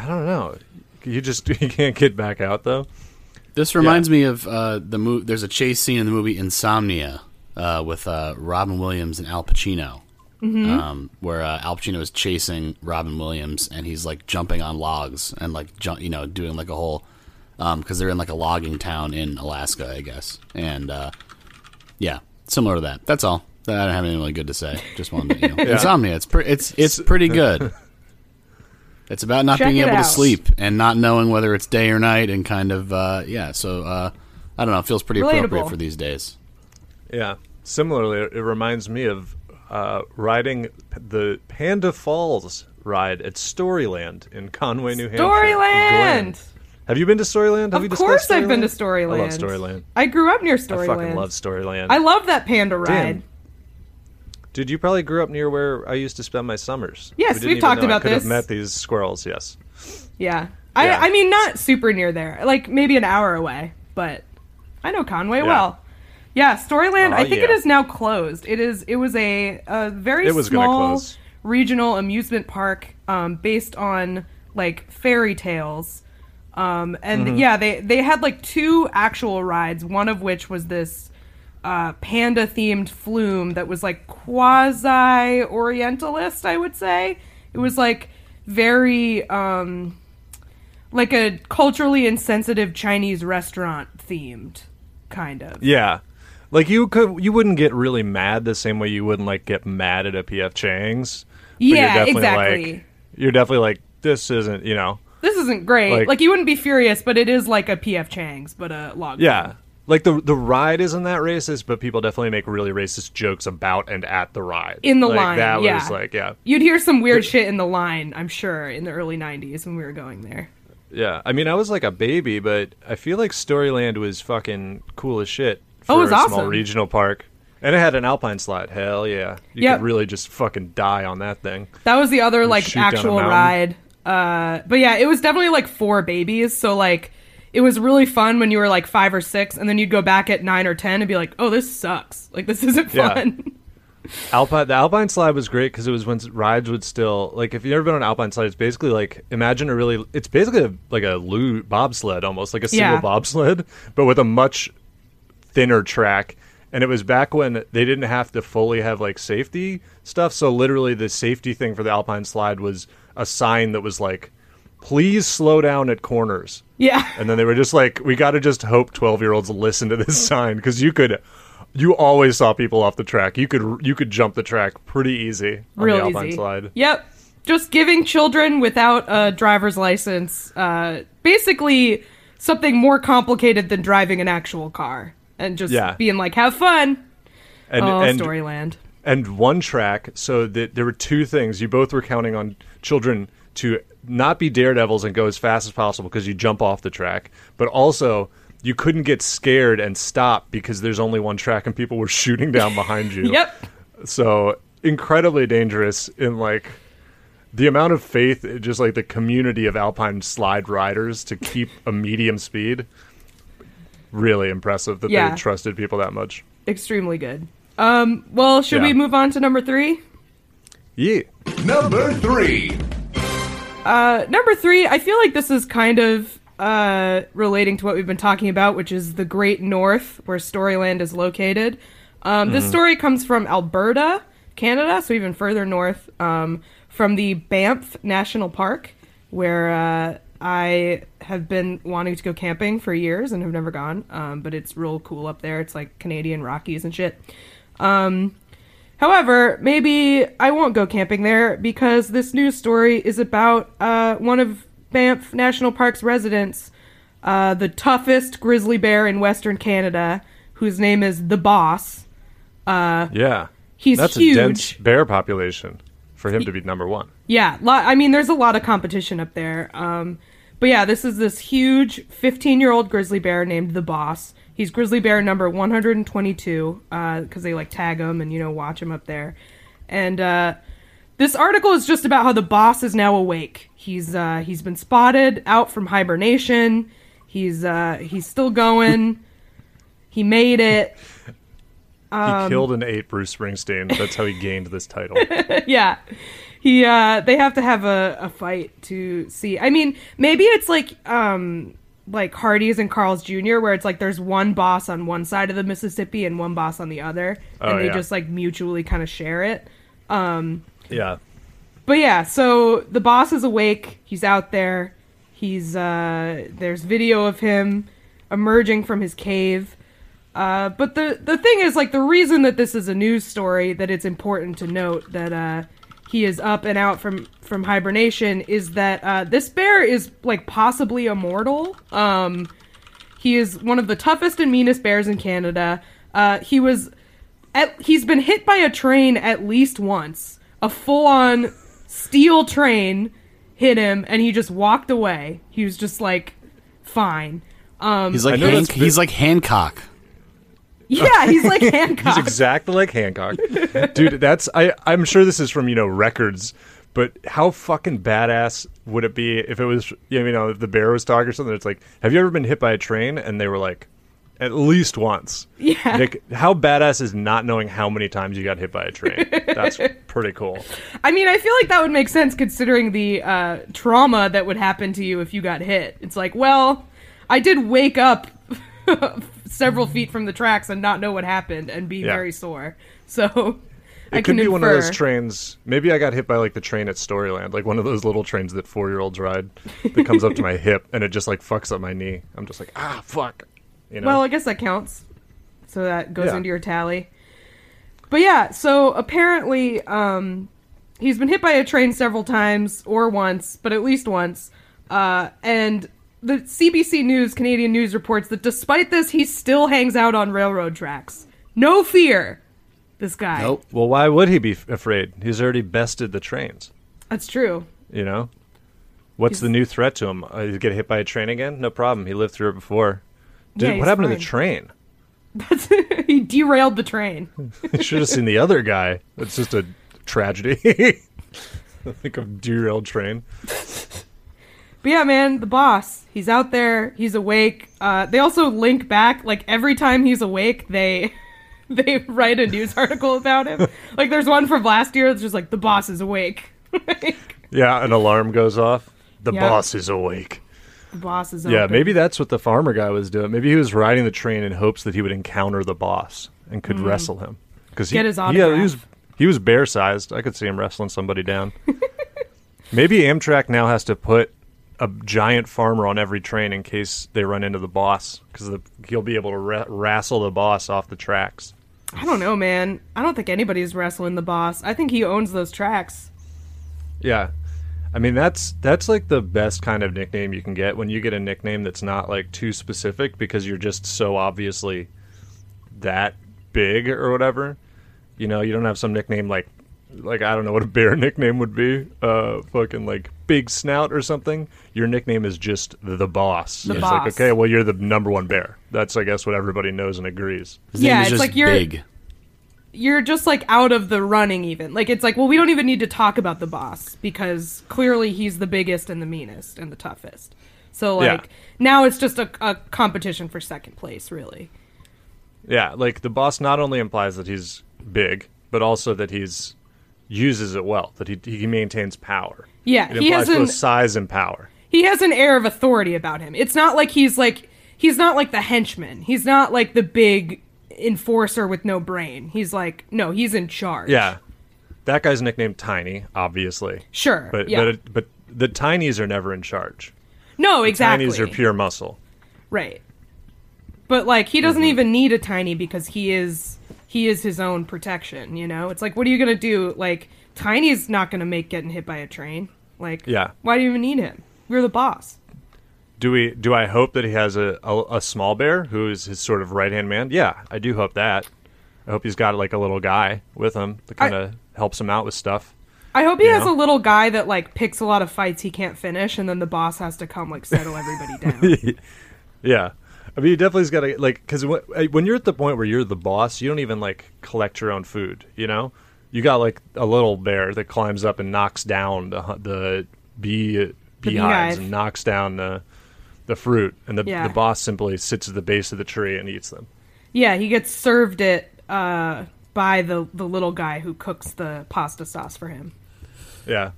I don't know. You just you can't get back out though. This reminds me of uh, the movie. There's a chase scene in the movie Insomnia uh, with uh, Robin Williams and Al Pacino, um, where uh, Al Pacino is chasing Robin Williams and he's like jumping on logs and like ju- you know doing like a whole because they're in like a logging town in Alaska, I guess. And uh, yeah, similar to that. That's all. I don't have anything really good to say. Just wanted to, you know, Insomnia. It's pre- it's it's pretty good. It's about not Check being able out. to sleep and not knowing whether it's day or night, and kind of uh, yeah. So uh, I don't know. It feels pretty appropriate for these days. Yeah. Similarly, it reminds me of uh, riding the Panda Falls ride at Storyland in Conway, New Hampshire. Storyland. Have you been to Storyland? Have Of you discussed course, I've been to Storyland? Storyland. I love Storyland. I grew up near Storyland. I fucking love Storyland. I love that panda ride. Dude, you probably grew up near where I used to spend my summers. Yes, We even talked know I about could have this. met these squirrels. Yes. Yeah. I, Yeah. I mean, not super near there. Like maybe an hour away, but I know Conway well. Yeah, Storyland. Oh, I think it yeah. is now closed. It is. It was a, a very It small regional amusement park um, based on like fairy tales. Um, and Mm-hmm. yeah, they they had like two actual rides. One of which was this uh, panda themed flume that was like quasi Orientalist. I would say it was like very um, like a culturally insensitive Chinese restaurant themed, kind of. Yeah. Like you could, you wouldn't get really mad the same way you wouldn't like get mad at a PF Chang's. you're Yeah, definitely, exactly. Like, you're definitely like, this isn't, you know. This isn't great. Like, Like- you wouldn't be furious, but it is like a PF Chang's, but a log. Yeah. Like the the ride isn't that racist, but people definitely make really racist jokes about and at the ride. In the like, line, That yeah. was like, yeah. You'd hear some weird shit in the line, I'm sure, in the early 90s when we were going there. Yeah. I mean, I was like a baby, but I feel like Storyland was fucking cool as shit for Oh, it was a small regional park. And it had an alpine slide. Hell yeah. You Yep. could really just fucking die on that thing. That was the other like shoot down a actual ride. Uh, but yeah, it was definitely like for babies. So like, it was really fun when you were like five or six, and then you'd go back at nine or ten and be like, "Oh, this sucks. Like this isn't fun." Yeah. fun." Alpine the Alpine slide was great because it was when rides would still like if you've ever been on Alpine slide, it's basically like imagine a really it's basically a, like a loo bobsled almost like a single Yeah. bobsled, but with a much thinner track. And it was back when they didn't have to fully have like safety stuff, so literally the safety thing for the Alpine slide was a sign that was like, "Please slow down at corners." Yeah, And then they were just like, we got to just hope 12 year olds listen to this sign because you could, you always saw people off the track. You could, you could jump the track pretty easy on real the Alpine easy. slide. Yep. Just giving children without a driver's license, uh, basically something more complicated than driving an actual car, and just Yeah. being like, "Have fun." And, oh, and Storyland. and one track. So that there were two things. You both were counting on children to not be daredevils and go as fast as possible because you jump off the track, but also you couldn't get scared and stop because there's only one track and people were shooting down behind you. Yep. So incredibly dangerous in like the amount of faith, just like the community of alpine slide riders to keep a medium speed. Really impressive that Yeah. they trusted people that much. Extremely good. Um, well, should Yeah. we move on to number three? Yeah. Number three. Uh, number three, I feel like this is kind of uh, relating to what we've been talking about, which is the Great North, where Storyland is located. Um, This story comes from Alberta, Canada, so even further north, um, from the Banff National Park, where uh, I have been wanting to go camping for years and have never gone. Um, but it's real cool up there. It's like Canadian Rockies and shit. Um, However, maybe I won't go camping there because this news story is about uh, one of Banff National Park's residents, uh, the toughest grizzly bear in Western Canada, whose name is the Boss. Yeah. He's That's huge. a dense bear population for him to be number one. Yeah, I mean, there's a lot of competition up there. Um, but yeah, this is this huge 15 year old grizzly bear named the Boss. He's grizzly bear number 122 because they like tag him and you know watch him up there. And uh, this article is just about how the Boss is now awake. He's uh, he's been spotted out from hibernation. He's uh, he's still going. he made it. He Um, killed and ate Bruce Springsteen. That's how he gained this title. yeah he uh they have to have a, a fight to see i mean maybe it's like um like Hardee's and carl's jr where it's like there's one boss on one side of the mississippi and one boss on the other Oh, and they yeah. just like mutually kind of share it Um, yeah. but yeah so the boss is awake he's out there he's uh there's video of him emerging from his cave uh but the the thing is like the reason that this is a news story that it's important to note that uh he is up and out from from hibernation is that uh this bear is like possibly immortal um he is one of the toughest and meanest bears in Canada. Uh, he was, at, he's been hit by a train at least once. A full-on steel train hit him, and he just walked away. He was just like, fine. Um, He's like I Hank, he's like Hancock. Yeah, he's like Hancock. He's exactly like Hancock. Dude, that's I I'm sure this is from, you know, records, but how fucking badass would it be if it was you know, if the bear was talking or something it's like, "Have you ever been hit by a train?" and they were like at least once. Yeah. Nick, how badass is not knowing how many times you got hit by a train? That's pretty cool. I mean, I feel like that would make sense considering the uh, trauma that would happen to you if you got hit. It's like, well, I did wake up several feet from the tracks and not know what happened and be Yeah. very sore. So It I could be one of those trains. Maybe I got hit by like the train at Storyland, like one of those little trains that four year olds ride that comes up to my hip and it just like fucks up my knee. I'm just like, ah, fuck. You know? Well, I guess that counts. So that goes Yeah. into your tally. But yeah, so apparently um, he's been hit by a train several times, or once, but at least once. Uh, and the CBC News, Canadian News, reports that despite this, he still hangs out on railroad tracks. No fear, this guy. Nope. Well, why would he be afraid? He's already bested the trains. That's true. You know, what's the new threat to him? Uh, get hit by a train again? No problem. He lived through it before. Dude, Yeah, what happened to the train? he derailed the train. You should have seen the other guy. It's just a tragedy. like a derailed train. But yeah, man, the boss. He's out there. He's awake. Uh, they also link back. Like every time he's awake, they they write a news article about him. like there's one from last year that's just like the boss is awake. Like, Yeah, an alarm goes off. The Yeah. boss is awake. the boss is Yeah, open. maybe that's what the farmer guy was doing. Maybe he was riding the train in hopes that he would encounter the boss and could wrestle him. Because Mm. Get his he, he was he was bear sized. I could see him wrestling somebody down. maybe Amtrak now has to put a giant farmer on every train in case they run into the boss because he'll be able to ra- wrestle the boss off the tracks. I don't know, man. I don't think anybody's wrestling the boss. I think he owns those tracks. Yeah. I mean that's that's like the best kind of nickname you can get when you get a nickname that's not like too specific because you're just so obviously that big or whatever. You know, you don't have some nickname like like I don't know what a bear nickname would be. Uh, fucking like Big Snout or something. Your nickname is just the boss. The it's boss. like okay, well you're the number one bear. That's I guess what everybody knows and agrees. His Yeah, name is it's just like you're- big. You're just like out of the running, even. Like, it's like, well, we don't even need to talk about the boss because clearly he's the biggest and the meanest and the toughest. So, Yeah. like, now it's just a, a competition for second place, really. Yeah, like the boss not only implies that he's big, but also that he's uses it well. That he he maintains power. Yeah, it he has an- both size and power. he has an air of authority about him. It's not like he's like he's not like the henchman. He's not like the big enforcer with no brain. He's like no, he's in charge. Yeah, that guy's nicknamed Tiny, obviously. Sure. But yeah. but it, but the tinies are never in charge. no, exactly. Tinies are pure muscle. Right. But like he Mm-hmm. doesn't even need a tiny because he is he is his own protection, you know? It's like what are you going to do? Like Tiny's not going to make getting hit by a train. Like Yeah. why do you even need him? You're the boss. Do we? Do I hope that he has a, a, a small bear who is his sort of right hand man? Yeah, I do hope that. I hope he's got like a little guy with him that kind of helps him out with stuff. I hope he You has know? a little guy that like picks a lot of fights he can't finish and then the boss has to come like settle everybody down. Yeah, I mean, he definitely's got to like because when you're at the point where you're the boss, you don't even like collect your own food. You know, you got like a little bear that climbs up and knocks down the the bee beehives beehive. and knocks down the the fruit, and the Yeah. the boss simply sits at the base of the tree and eats them. yeah, he gets served it uh by the the little guy who cooks the pasta sauce for him. Yeah,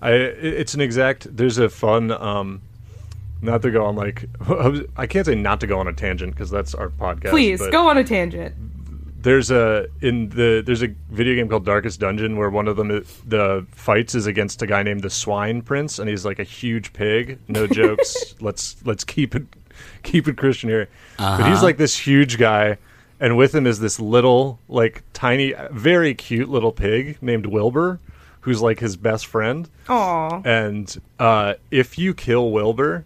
I it's an exact. There's a fun. um not to go on like I can't say not to go on a tangent because that's our podcast. Please go on a tangent. there's a in the there's a video game called Darkest Dungeon where one of them the fights is against a guy named the Swine Prince and he's like a huge pig. No jokes. let's let's keep it keep it Christian here. But he's like this huge guy and with him is this little like tiny very cute little pig named Wilbur who's like his best friend. Aw. And uh, if you kill Wilbur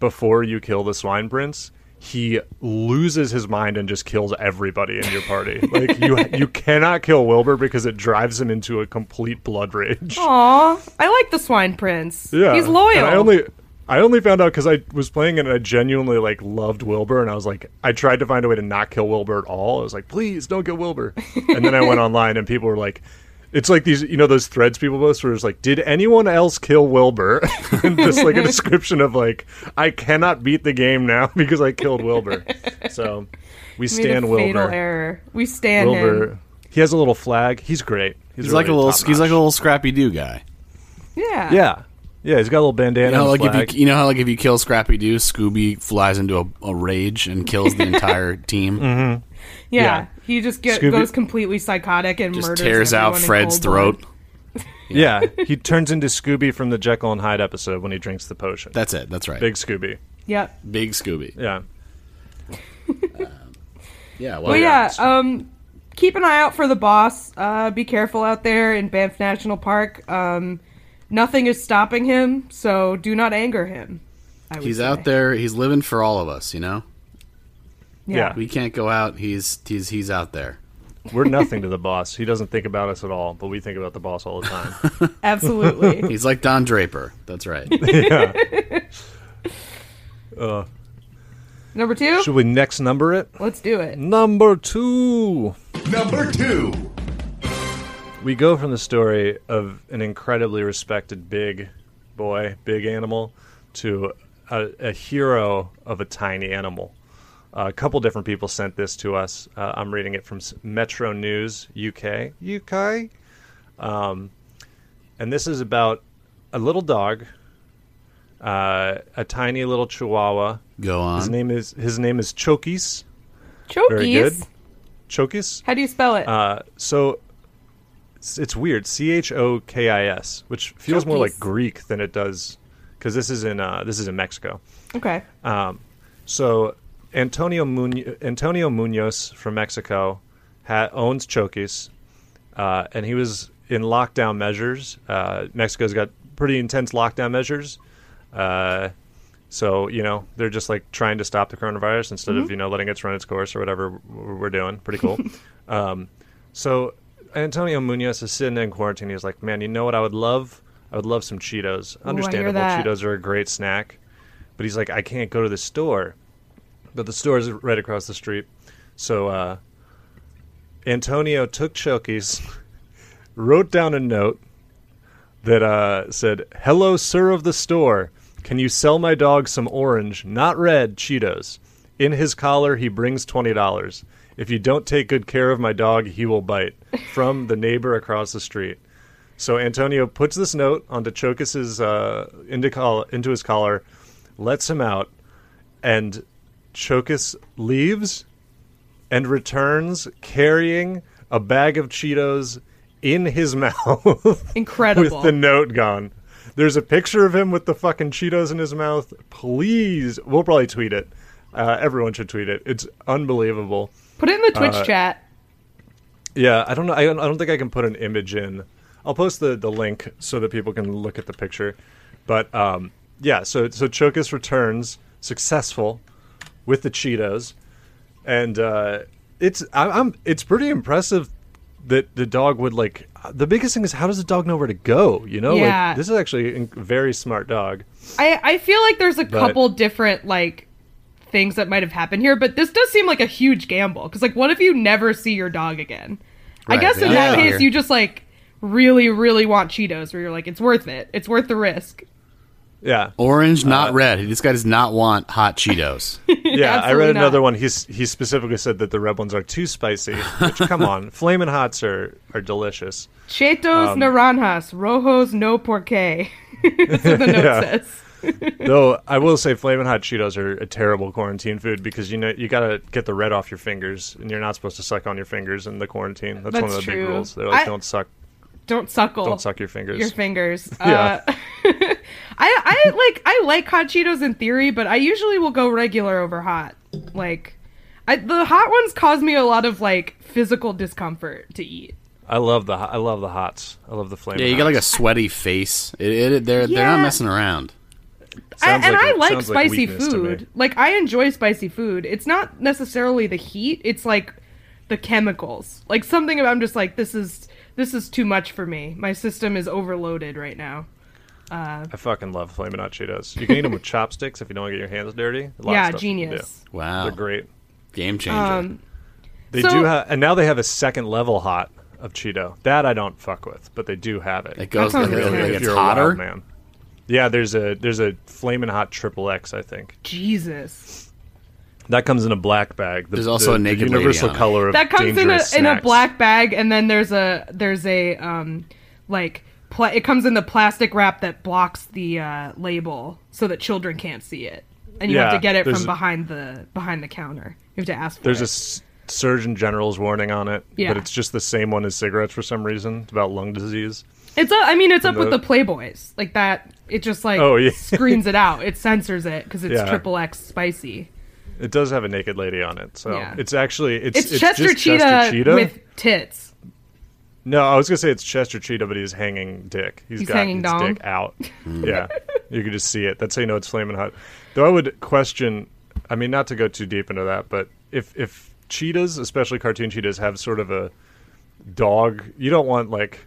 before you kill the Swine Prince, he loses his mind and just kills everybody in your party. like you, you cannot kill Wilbur because it drives him into a complete blood rage. Aw, I like the Swine Prince. Yeah, he's loyal. And I only, I only found out because I was playing it and I genuinely like loved Wilbur, and I was like, I tried to find a way to not kill Wilbur at all. I was like, please don't kill Wilbur. and then I went online and people were like. It's like these, you know, those threads people post where it's like, "Did anyone else kill Wilbur?" and just like a description of like, "I cannot beat the game now because I killed Wilbur." So we Made stand a fatal Wilbur. error. We stand Wilbur. him. He has a little flag. He's great. He's, He's like a little. top He's like a little Scrappy Doo guy. Yeah. Yeah, yeah. He's got a little bandana. You know, and like flag. if you, you know how like if you kill Scrappy Doo, Scooby flies into a, a rage and kills the entire team. Mm-hmm. Yeah. Yeah. He just get, Scooby- goes completely psychotic and Just murders tears out Fred's throat. blood. Yeah, he turns into Scooby from the Jekyll and Hyde episode when he drinks the potion. That's it. That's right. Big Scooby. Yep. Big Scooby. Yeah. Yeah. Well, Well, yeah. yeah. Um, keep an eye out for the boss. Uh, be careful out there in Banff National Park. Um, nothing is stopping him, so do not anger him. I would he's say. out there. He's living for all of us. You know, Yeah. we can't go out. He's he's he's out there. We're nothing to the boss. He doesn't think about us at all, but we think about the boss all the time. Absolutely. He's like Don Draper. That's right. yeah. Uh, Number two. Should we next number it? Let's do it. Number two. Number two. We go from the story of an incredibly respected big boy, big animal, to a, a hero of a tiny animal. A couple different people sent this to us. Uh, I'm reading it from Metro News UK. UK. Um, and this is about a little dog, uh, a tiny little chihuahua. Go on. His name is his name is Chokis. Very good. Chokies. Chokis. How do you spell it? Uh, so it's, it's weird. C H O K I S, which feels more like Greek than it does because this is in uh, this is in Mexico. okay. Um, so Antonio Munoz, Antonio Munoz from Mexico ha- owns Chokis, uh, and he was in lockdown measures. Uh, Mexico's got pretty intense lockdown measures. Uh, so you know they're just like trying to stop the coronavirus instead of you know letting it run its course or whatever we're doing. Pretty cool. um, So Antonio Munoz is sitting in quarantine. He's like, "Man, you know what? I would love, I would love some Cheetos. Understandable. that. Cheetos are a great snack, but he's like, I can't go to the store, but the store is right across the street. So uh, Antonio took Chokis, wrote down a note that uh, said, "Hello, sir of the store. Can you sell my dog some orange, not red, Cheetos? In his collar, he brings twenty dollars. If you don't take good care of my dog, he will bite." From the neighbor across the street. So Antonio puts this note onto Chokis's uh, into, coll- into his collar, lets him out, and Chokis leaves and returns carrying a bag of Cheetos in his mouth Incredible. with the note gone. There's a picture of him with the fucking Cheetos in his mouth. Please, we'll probably tweet it. Uh, everyone should tweet it. It's unbelievable. Put it in the Twitch Uh, chat. Yeah, I don't know. I don't, I don't think I can put an image in. I'll post the, the link so that people can look at the picture. But um, yeah, so so Chokis returns successful with the Cheetos, and uh, it's I, I'm it's pretty impressive that the dog would like. The biggest thing is how does the dog know where to go? You know, Yeah. like this is actually a very smart dog. I I feel like there's a But- couple different like things that might have happened here, but this does seem like a huge gamble because like what if you never see your dog again? I guess in that are. case you just like really really want Cheetos where you're like it's worth it. It's worth the risk. Yeah, Orange, not red. This guy does not want hot Cheetos. yeah. I Absolutely read another one. He's he specifically said that the red ones are too spicy. Which come on, flaming hots are are delicious. Cheetos Um, naranjas, rojos no porque. That's what the note Yeah. says. Though I will say, flaming hot Cheetos are a terrible quarantine food because you know you gotta get the red off your fingers, and you're not supposed to suck on your fingers in the quarantine. That's, one of That's the big rules. They're like, I- don't suck, Don't suckle. don't suck your fingers. your fingers. Yeah. Uh, I I like I like hot Cheetos in theory, but I usually will go regular over hot. Like, I, the hot ones cause me a lot of like physical discomfort to eat. I love the I love the hots. I love the flaming. yeah, you got like a sweaty face. It, it, they're they're not messing around. I, and like I a- like sounds like spicy weakness to me. food. Like I enjoy spicy food. It's not necessarily the heat. It's like the chemicals. Like something about I'm just like this is this is too much for me. My system is overloaded right now. I fucking love flaming hot Cheetos. You can eat them with chopsticks if you don't want to get your hands dirty. A lot of yeah, stuff you can do. genius. Wow, They're great. game changer. Um, They So- do have, and now they have a second level hot of Cheeto. That I don't fuck with, but they do have it. it goes sounds like, really like if it's you're a wild hotter. man. Yeah, there's a there's a flaming hot triple X. I think Jesus. That comes in a black bag. The, There's also the- a naked the universal on color of that comes in a dangerous in a black bag and then there's a there's a um like pla- it comes in the plastic wrap that blocks the uh, label so that children can't see it and you have to get it from behind the behind the counter you have to ask for There's a it s- Surgeon General's warning on it, Yeah. but it's just the same one as cigarettes for some reason. It's about lung disease. it's up, i mean it's up with the- the playboys like that it just like Oh, yeah. screens it out it censors it because it's Yeah. triple x spicy It does have a naked lady on it, so Yeah. it's actually it's it's, it's chester, just cheetah Chester Cheetah with tits No, I was gonna say it's Chester Cheetah, but he's hanging dick. He's got hanging his dong. dick out. Hmm. yeah, you could just see it. That's how you know it's flaming hot. Though I would question. I mean, not to go too deep into that, but if if cheetahs, especially cartoon cheetahs, have sort of a dog, you don't want like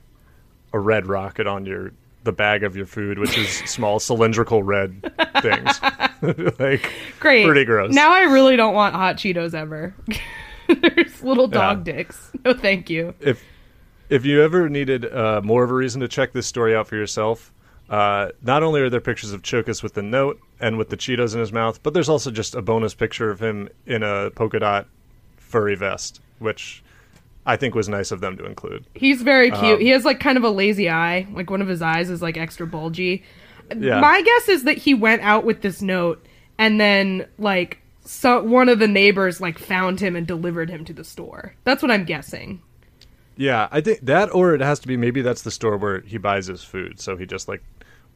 a red rocket on your the bag of your food, which is small cylindrical red things. like great pretty gross. now i really don't want hot cheetos ever there's little dog Yeah. dicks no thank you if if you ever needed uh, more of a reason to check this story out for yourself, uh, not only are there pictures of Chokis with the note and with the Cheetos in his mouth, but there's also just a bonus picture of him in a polka dot furry vest, which I think was nice of them to include. He's very Um, cute. he has like kind of a lazy eye. Like one of his eyes is like extra bulgy. Yeah. My guess is that he went out with this note and then like so one of the neighbors like found him and delivered him to the store. That's what I'm guessing. Yeah, I think that, or it has to be maybe that's the store where he buys his food, so he just like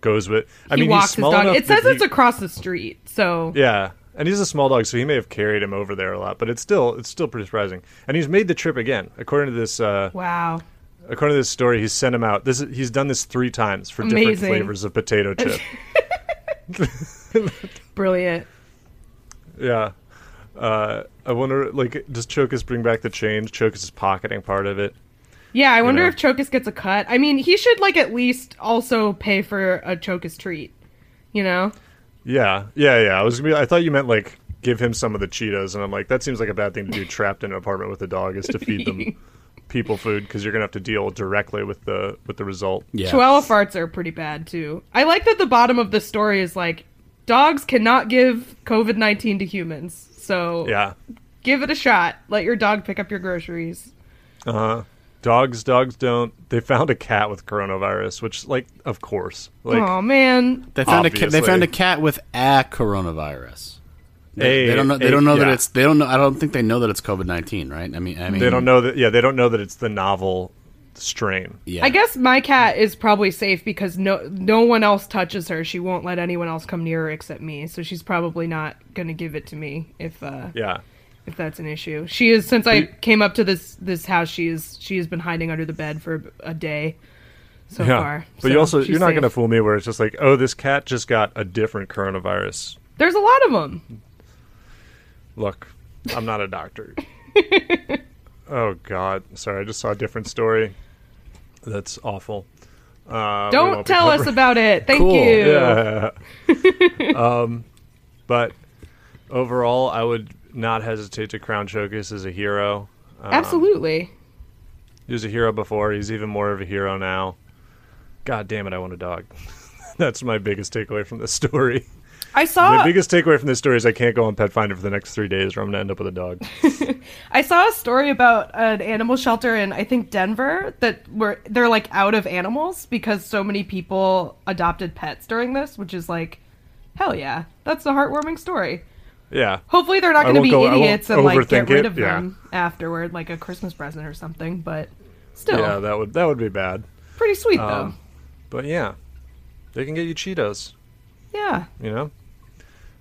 goes with. I he mean, walks he's his dog. enough It says that it's across the street. So Yeah, and he's a small dog, so he may have carried him over there a lot, but it's still it's still pretty surprising. And he's made the trip again, according to this. Uh, wow. according to this story, he's sent him out. This is, he's done this three times for different flavors of potato chip. Brilliant. yeah. Uh, I wonder, like, does Chokis bring back the change? Chokis is pocketing part of it. Yeah, I wonder know? if Chokis gets a cut. I mean, he should like at least also pay for a Chokis treat. You know? Yeah, yeah, yeah. I was gonna be, I thought you meant like give him some of the Cheetos, and I'm like, that seems like a bad thing to do. Trapped in an apartment with a dog is to feed them people food because you're gonna have to deal directly with the with the result. Yeah. Chihuahua farts are pretty bad too. I like that the bottom of the story is like dogs cannot give COVID nineteen to humans. So Yeah. give it a shot. Let your dog pick up your groceries. Uh huh. Dogs, dogs don't. They found a cat with coronavirus, which, like, of course, like, oh man. They found a cat, they found a cat with a coronavirus. They, a- they don't know. They a- don't know that it's. They don't know. I don't think they know that it's COVID nineteen, right? I mean, I mean, They don't know that. Yeah, they don't know that it's the novel strain. Yeah, I guess my cat is probably safe because no no one else touches her. She won't let anyone else come near her except me. So she's probably not gonna give it to me if uh Yeah. If that's an issue. She is since I came up to this this house. She is she has been hiding under the bed for a day so Yeah. far. But So you also you're not safe. to fool me where it's just like, oh, this cat just got a different coronavirus. There's a lot of them. Look, I'm not a doctor. oh God, sorry, I just saw a different story. That's awful. Uh, Don't tell us about it. Thank Cool. you. Yeah. um, but overall, I would not hesitate to crown Chokis as a hero. Um, Absolutely. He was a hero before. He's even more of a hero now. God damn it, I want a dog. That's my biggest takeaway from this story. I saw. My biggest takeaway from this story is I can't go on Pet Finder for the next three days, or I'm gonna end up with a dog. I saw a story about an animal shelter in I think Denver that were they're like out of animals because so many people adopted pets during this, which is like hell yeah. That's a heartwarming story. Yeah, Hopefully they're not going to be go- idiots and like get rid it, of yeah. them afterward like a Christmas present or something, but still yeah, that would that would be bad. pretty sweet though. Um, But yeah, they can get you Cheetos. Yeah. You know.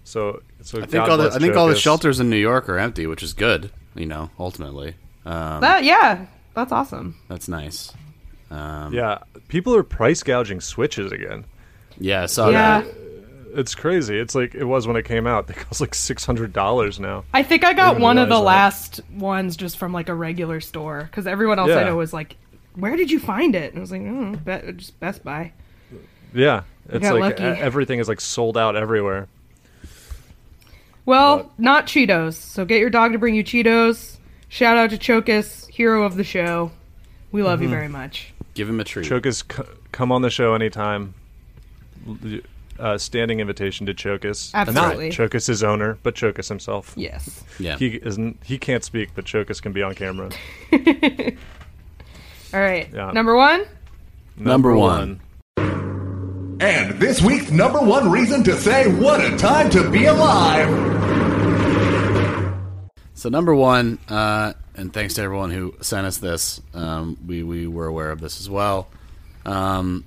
So so I think all the I think all the shelters in New York are empty, which is good. You know, ultimately, um, That yeah, that's awesome. that's nice. Um, Yeah, people are price gouging Switches again. yeah, I saw yeah. that. It's crazy. It's like it was when it came out. They cost like six hundred dollars now. I think I got didn't one of the realize last ones just from like a regular store because everyone else I know was like, "Where did you find it?" And I was like, "Oh, be- just Best Buy." Yeah, it's like lucky. everything is like sold out everywhere. Well, What? not Cheetos. So get your dog to bring you Cheetos. Shout out to Chokis, hero of the show. We love Mm-hmm. you very much. Give him a treat. Chokis, c- come on the show anytime. L- Uh, standing invitation to Chokis. Absolutely. Not Chokis's owner, but Chokis himself. Yes. yeah, He isn't. He can't speak, but Chokis can be on camera. All right. Yeah. Number one. Number one. And this week's number one reason to say what a time to be alive. So number one, uh, and thanks to everyone who sent us this. Um, we we were aware of this as well. Um,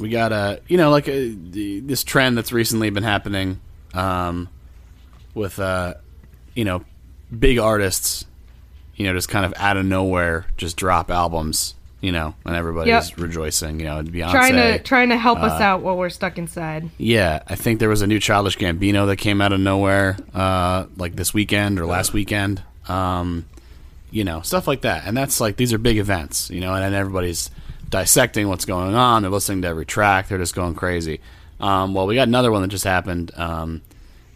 we got a you know like a, this trend that's recently been happening um, with uh, you know big artists, you know, just kind of out of nowhere just drop albums, you know, and everybody's Yep. rejoicing. You know, Beyonce. Trying to trying to help Uh, us out while we're stuck inside. Yeah, I think there was a new Childish Gambino that came out of nowhere, uh, like this weekend or last weekend. Um, you know, stuff like that, and that's like these are big events, you know, and then everybody's dissecting what's going on. They're listening to every track. They're just going crazy. Um, well, we got another one that just happened. Um,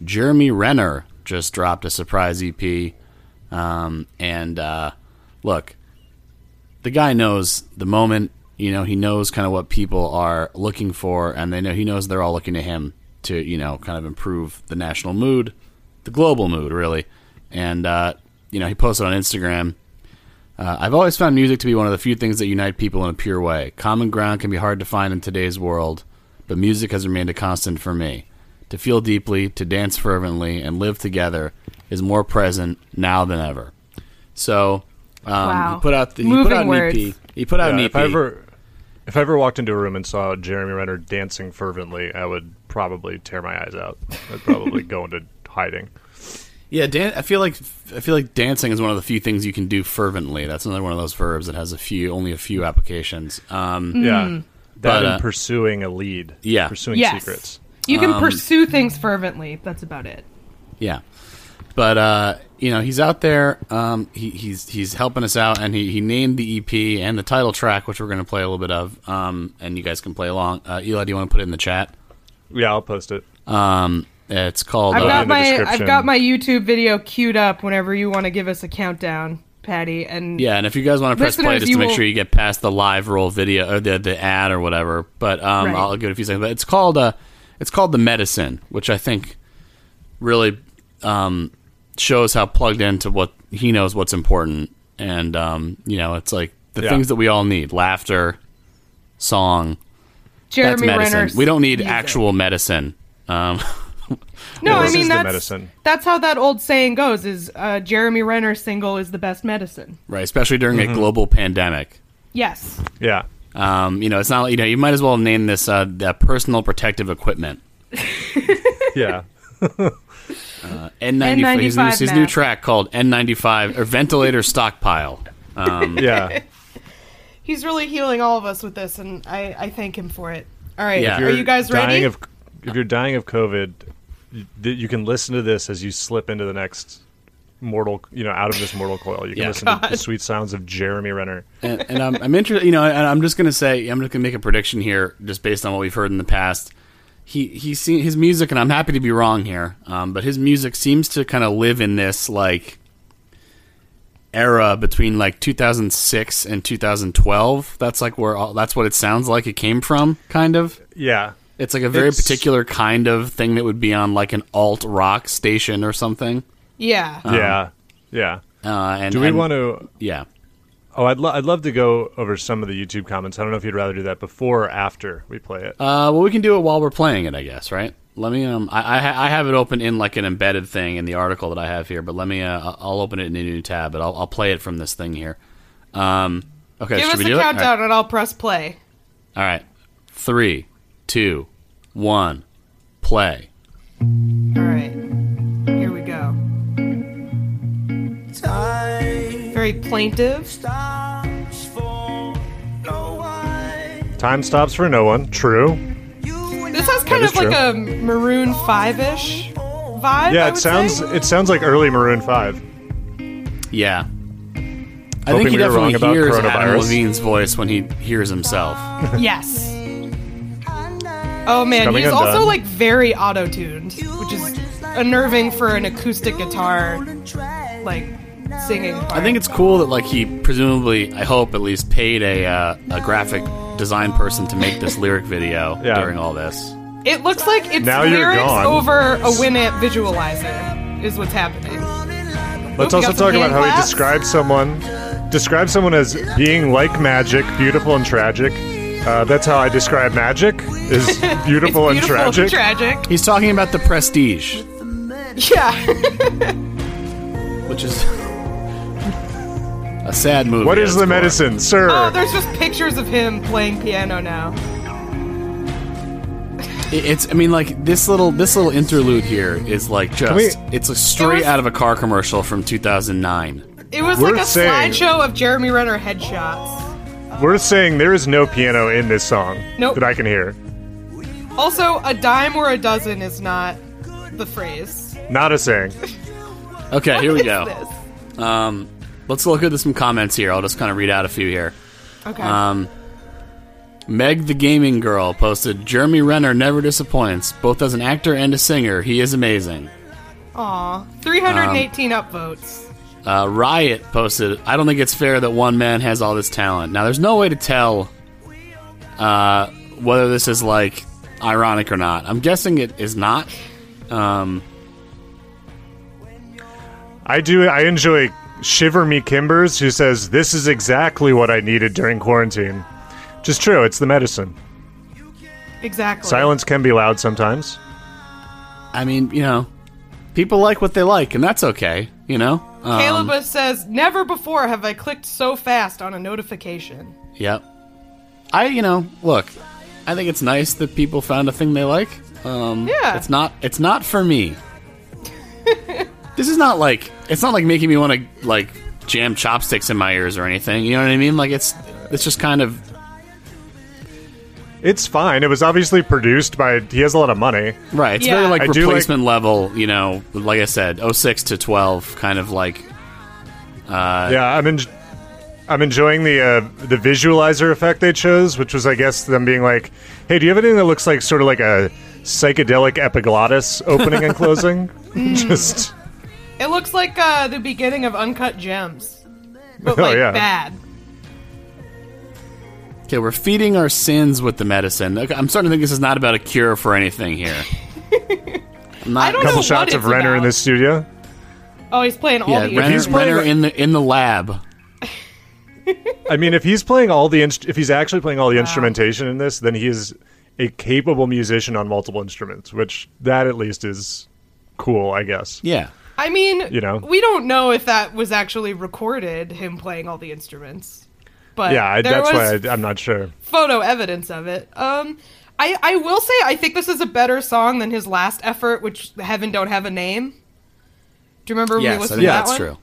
Jeremy Renner just dropped a surprise EP, um, and uh, look, the guy knows the moment. You know, he knows kind of what people are looking for, and they know he knows they're all looking to him to you know kind of improve the national mood, the global mood, really. And uh, you know, he posted on Instagram. Uh, I've always found music to be one of the few things that unite people in a pure way. Common ground can be hard to find in today's world, but music has remained a constant for me. To feel deeply, to dance fervently, and live together is more present now than ever. So, um, Wow. he put out the, he Moving put out an words. EP. He put out Yeah, an E if I ever, if I ever walked into a room and saw Jeremy Renner dancing fervently, I would probably tear my eyes out. I'd probably go into hiding. Yeah, dan- I feel like I feel like dancing is one of the few things you can do fervently. That's another one of those verbs that has a few, only a few applications. Um, Yeah, that But, and uh, pursuing a lead. yeah. pursuing Yes. secrets. You can Um, pursue things fervently. That's about it. Yeah, but uh, you know, he's out there. Um, he, he's he's helping us out, and he, he named the EP and the title track, which we're going to play a little bit of. Um, and you guys can play along. Uh, Eli, do you want to put it in the chat? Yeah, I'll post it. Um, it's called. I've uh, got my I've got my YouTube video queued up whenever you want to give us a countdown, Patty. And Yeah, and if you guys want to press play just to make will- sure you get past the live roll video or the the ad or whatever, but um, Right. I'll give it a few seconds. But it's called uh, it's called the medicine, which I think really um, shows how plugged into what he knows what's important, and um, you know, it's like the Yeah. things that we all need: laughter, song. Jeremy that's medicine. Renner. we don't need music. actual medicine. Um, No, I mean that's medicine. that's how that old saying goes: is uh, Jeremy Renner's single is the best medicine. right, especially during Mm-hmm. a global pandemic. Yes. Yeah. Um, you know, it's not you know you might as well name this uh, the personal protective equipment. Yeah. N95, his, new, N95 his new mask. track called N95 or Ventilator Stockpile. Um, Yeah. He's really healing all of us with this, and I, I thank him for it. All right, Yeah. are you guys dying ready? Of, if you're dying of COVID, you, th- you can listen to this as you slip into the next mortal, you know, out of this mortal coil. You can Yeah. listen to the sweet sounds of Jeremy Renner. and, and I'm, I'm interested, you know, and I'm just going to say, I'm just going to make a prediction here just based on what we've heard in the past. He, he's seen his music, and I'm happy to be wrong here, um, but his music seems to kind of live in this, like, era between like 2006 and 2012 that's like where all, that's what it sounds like it came from kind of Yeah. It's like a very It's- particular kind of thing that would be on like an alt rock station or something. yeah. yeah. Yeah. Uh, and Do we and- want to? Yeah. Oh, I'd, lo- I'd love to go over some of the YouTube comments. I don't know if you'd rather do that before or after we play it. Uh, well, we can do it while we're playing it, I guess. Right? Let me. Um, I I, ha- I have it open in like an embedded thing in the article that I have here, but let me. Uh, I- I'll open it in a new tab, but I'll, I'll play it from this thing here. Um, okay. Give us we a do countdown, it? All right. and I'll press play. All right. Three, two, one, play. All right. Here we go. Very plaintive. Time stops for no one. True. This has kind is of like true. a Maroon Five ish vibe. Yeah, I it would sounds say. it sounds like early Maroon Five. Yeah. I Hoping think he we were wrong definitely about hears Adam coronavirus. Levine's voice when he hears himself. yes. Oh man, he's undone. also like very auto tuned, which is unnerving for an acoustic guitar, like singing. Part. I think it's cool that like he presumably, I hope at least, paid a uh, a graphic design person to make this lyric video Yeah. during all this. it looks like it's Now you're lyrics gone. over a Winamp visualizer is what's happening. Let's Oop, also we got some talk about hand how he describes someone describes someone as being like magic, beautiful and tragic. Uh, that's how I describe magic: is It's beautiful, and beautiful tragic. tragic. He's talking about the Prestige, Yeah. which is a sad movie. what at is its the core. medicine, sir? oh, there's just pictures of him playing piano now. It- It's. I mean, like this little this little interlude here is like just. we- it's a straight was- out of a car commercial from 2009. It was Worth like a saying. slideshow of Jeremy Renner headshots. We're saying there is no piano in this song Nope. that I can hear. Also, a dime or a dozen is not the phrase. Not a saying. Okay, here we What go. this? Um, let's look at some comments here. I'll just kind of read out a few here. Okay. Um, Meg the Gaming Girl posted Jeremy Renner never disappoints, both as an actor and a singer. He is amazing. Aw. 318 upvotes. Uh, Riot posted, I don't think it's fair that one man has all this talent. Now, there's no way to tell uh, whether this is like ironic or not. I'm guessing it is not. Um, I do. I enjoy Shiver Me Kimbers, who says this is exactly what I needed during quarantine. Just true. It's the medicine. Exactly. Silence can be loud sometimes. I mean, you know, people like what they like, and that's okay, you know? Um, Caleb says, Never before have I clicked so fast on a notification. Yep. I, you know, look, I think it's nice that people found a thing they like. Um, Yeah. It's not. It's not for me. this is not like. It's not like making me want to like jam chopsticks in my ears or anything. You know what I mean? Like it's. It's just kind of. It's fine. It was obviously produced by. He has a lot of money. Right. It's Yeah. very like I do like- replacement level, you know, like I said, 06 to 12, kind of like. Uh, Yeah, I'm en- I'm enjoying the uh, the visualizer effect they chose, which was, I guess, them being like, "Hey, do you have anything that looks like sort of like a psychedelic epiglottis opening and closing?" Just It looks like uh, the beginning of Uncut Gems, but Oh, like yeah. bad. Okay, we're feeding our sins with the medicine. Okay, I'm starting to think this is not about a cure for anything here. Not, I don't a couple know what shots of it's Renner in about. the studio. Oh, he's playing all Yeah, the Renner, he's playing Renner in the in the lab. I mean, if he's playing all the inst- if he's actually playing all the instrumentation in this, then he is a capable musician on multiple instruments, which that at least is cool, I guess. Yeah. I mean, You know? we don't know if that was actually recorded, him playing all the instruments. But Yeah, I, there that's was why I, I'm not sure. photo evidence of it. Um, I, I will say I think this is a better song than his last effort, which Heaven Don't Have a Name. Do you remember when we Yes, I listened think to that that's one? true.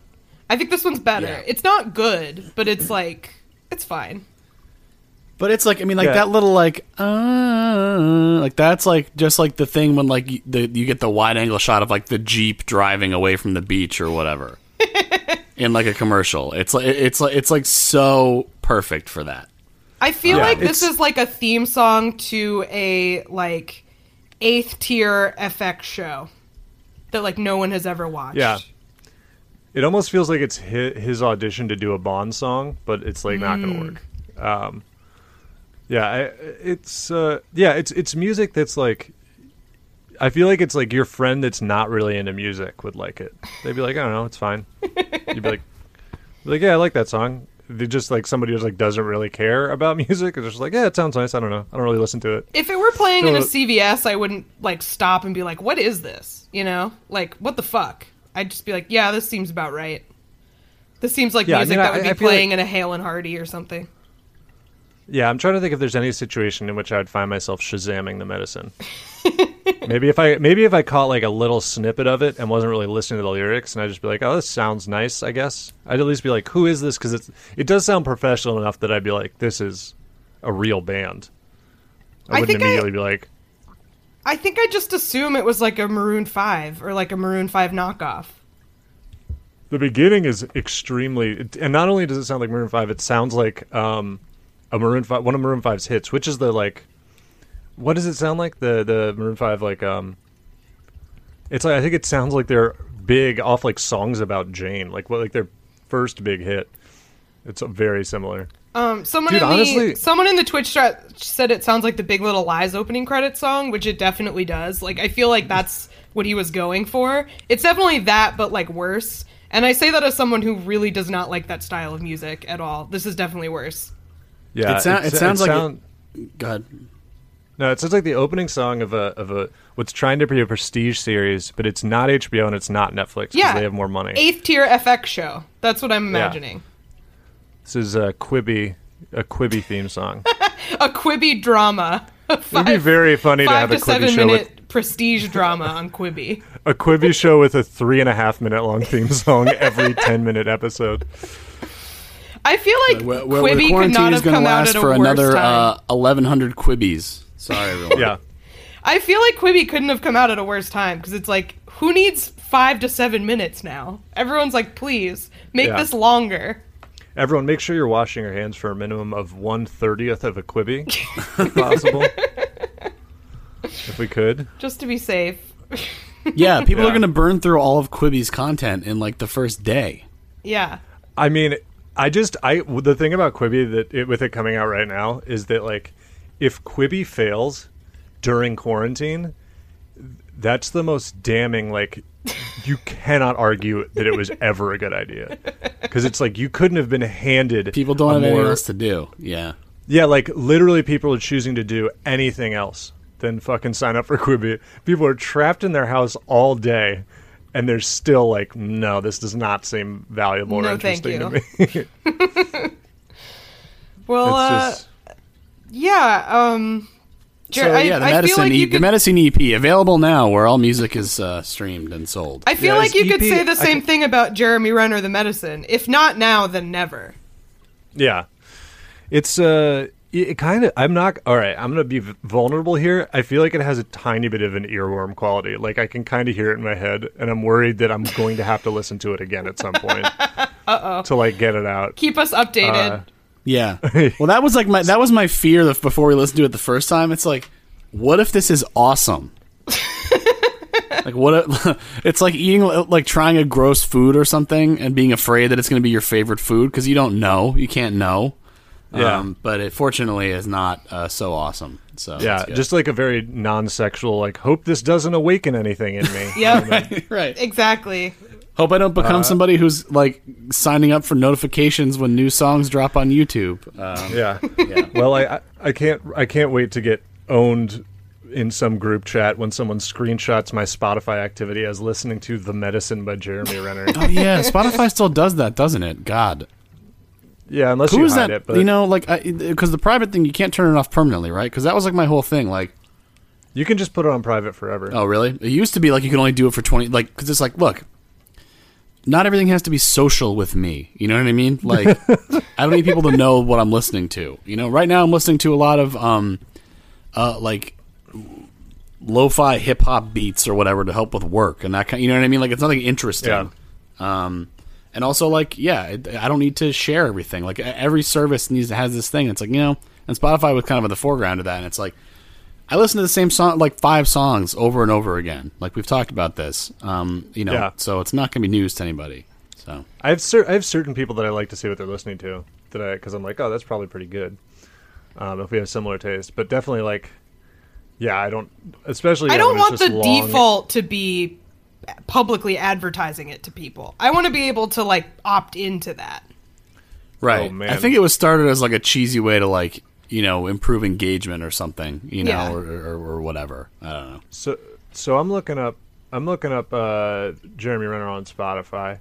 I think this one's better. Yeah. It's not good, but it's like it's fine. But it's like I mean, like Yeah. that little like uh, like that's like just like the thing when like you, the, you get the wide angle shot of like the jeep driving away from the beach or whatever in like a commercial. It's like it's like it's like so perfect for that. I feel Yeah, like this is like a theme song to a like eighth tier FX show that like no one has ever watched. Yeah. It almost feels like it's his, his audition to do a Bond song, but it's like not going to work. Um, yeah, I, it's uh, yeah, it's it's music that's like. I feel like it's like your friend that's not really into music would like it. They'd be like, I don't know, it's fine. You'd be like, be like, yeah, I like that song. They just like somebody who's like doesn't really care about music. It's just like, yeah, it sounds nice. I don't know. I don't really listen to it. If it were playing in a CVS, I wouldn't like stop and be like, "What is this?" You know, like what the fuck? I'd just be like, "Yeah, this seems about right." This seems like Yeah, I music mean, that I- would be I playing like- in a Hale and Hearty or something. Yeah, I'm trying to think if there's any situation in which I would find myself shazamming the medicine. maybe if I maybe if I caught like a little snippet of it and wasn't really listening to the lyrics, and I'd just be like, "Oh, this sounds nice." I guess I'd at least be like, "Who is this?" Because it's it does sound professional enough that I'd be like, "This is a real band." I I wouldn't think I- immediately be like, I think I just assume it was like a Maroon Five or like a Maroon Five knockoff. The beginning is extremely, and not only does it sound like Maroon Five, it sounds like um, a Maroon Five, one of Maroon 5's hits, which is the like, what does it sound like? The the Maroon Five like um, it's like I think it sounds like they're big off like songs about Jane, like what like their first big hit. It's very similar. Um, someone Dude, in the honestly- someone in the Twitch chat said it sounds like the Big Little Lies opening credit song, which it definitely does. Like I feel like that's what he was going for. It's definitely that, but like worse. And I say that as someone who really does not like that style of music at all. This is definitely worse. Yeah, It sou- it sounds like it- sound- Go ahead. No, it sounds like the opening song of a of a what's trying to be a prestige series, but it's not HBO and it's not Netflix because Yeah, they have more money. Eighth tier FX show. That's what I'm imagining. This is a Quibi, a Quibi theme song. A Quibi drama. A It'd be very funny to five have to a Quibi seven show minute with prestige drama on Quibi. a Quibi show with a three and a half minute long theme song every ten minute episode. I feel like Where, where the Quibi could not have come out at a for worse another time. uh, 1,100 quibbies. Sorry, everyone. Yeah, I feel like Quibi couldn't have come out at a worse time because it's like, who needs five to seven minutes now? Everyone's like, please make Yeah. this longer. everyone, make sure you're washing your hands for a minimum of one thirtieth of a Quibi, if possible. if we could, just to be safe. Yeah, people Yeah. are going to burn through all of Quibi's content in like the first day. Yeah. I mean, I just I the thing about Quibi that it, with it coming out right now is that like if Quibi fails during quarantine, that's the most damning like you cannot argue that it was ever a good idea because it's like you couldn't have been handed People don't a have anything else to do. Yeah. yeah like literally people are choosing to do anything else than fucking sign up for Quibi people are trapped in their house all day and they're still like no this does not seem valuable or No, thank interesting to me Well, uh, just yeah. Um, So Jer- I, yeah, the I feel medicine, like e- you the medicine EP available now, where all music is uh, streamed and sold. I feel Yeah, like his you could say the same could- thing about Jeremy Renner, the medicine. If not now, then never. yeah. It's uh It kind of. I'm not. All right. I'm gonna be vulnerable here. I feel like it has a tiny bit of an earworm quality. Like I can kind of hear it in my head, and I'm worried that I'm going to have to listen to it again at some point. Uh-oh. To like get it out. Keep us updated. Uh, Yeah. Well, that was like my that was my fear of before we listened to it the first time. It's like, what if this is awesome? like what? If, it's like eating like trying a gross food or something and being afraid that it's going to be your favorite food because you don't know, you can't know. Yeah. Um, but it fortunately is not uh, so awesome. So yeah, just like a very non-sexual. Like, hope this doesn't awaken anything in me. Yep. right. exactly. Hope I don't Uh, become somebody who's like signing up for notifications when new songs drop on YouTube. Um, Yeah. Well, I, I I can't I can't wait to get owned in some group chat when someone screenshots my Spotify activity as listening to "The Medicine" by Jeremy Renner. oh yeah, Spotify still does that, doesn't it? God. yeah, unless Who you is hide that? it, but you know, like because the private thing you can't turn it off permanently, right? Because that was like my whole thing. Like, you can just put it on private forever. oh really? It used to be like you could only do it for twenty. Like, because it's like, look, not everything has to be social with me. You know what I mean? Like, I don't need people to know what I'm listening to. You know, right now I'm listening to a lot of um, uh, like lo-fi hip hop beats or whatever to help with work and that kind. You know what I mean? Like, it's nothing interesting. Um, and also like, yeah, it, I don't need to share everything. Like every service needs to has this thing. It's like you know, and Spotify was kind of at the foreground of that. And it's like, I listen to the same song, like five songs over and over again. Like we've talked about this. Um, you know, Yeah. so it's not going to be news to anybody. So I have cer- I have certain people that I like to see what they're listening to that I because I'm like, oh, that's probably pretty good. Um, if we have similar taste, but definitely like, yeah, I don't especially. I don't want the long- default to be publicly advertising it to people. I want to be able to like opt into that. right, Oh, man. I think it was started as like a cheesy way to like you know improve engagement or something. You know, Yeah. or, or, or whatever. I don't know. So so I'm looking up I'm looking up uh, Jeremy Renner on Spotify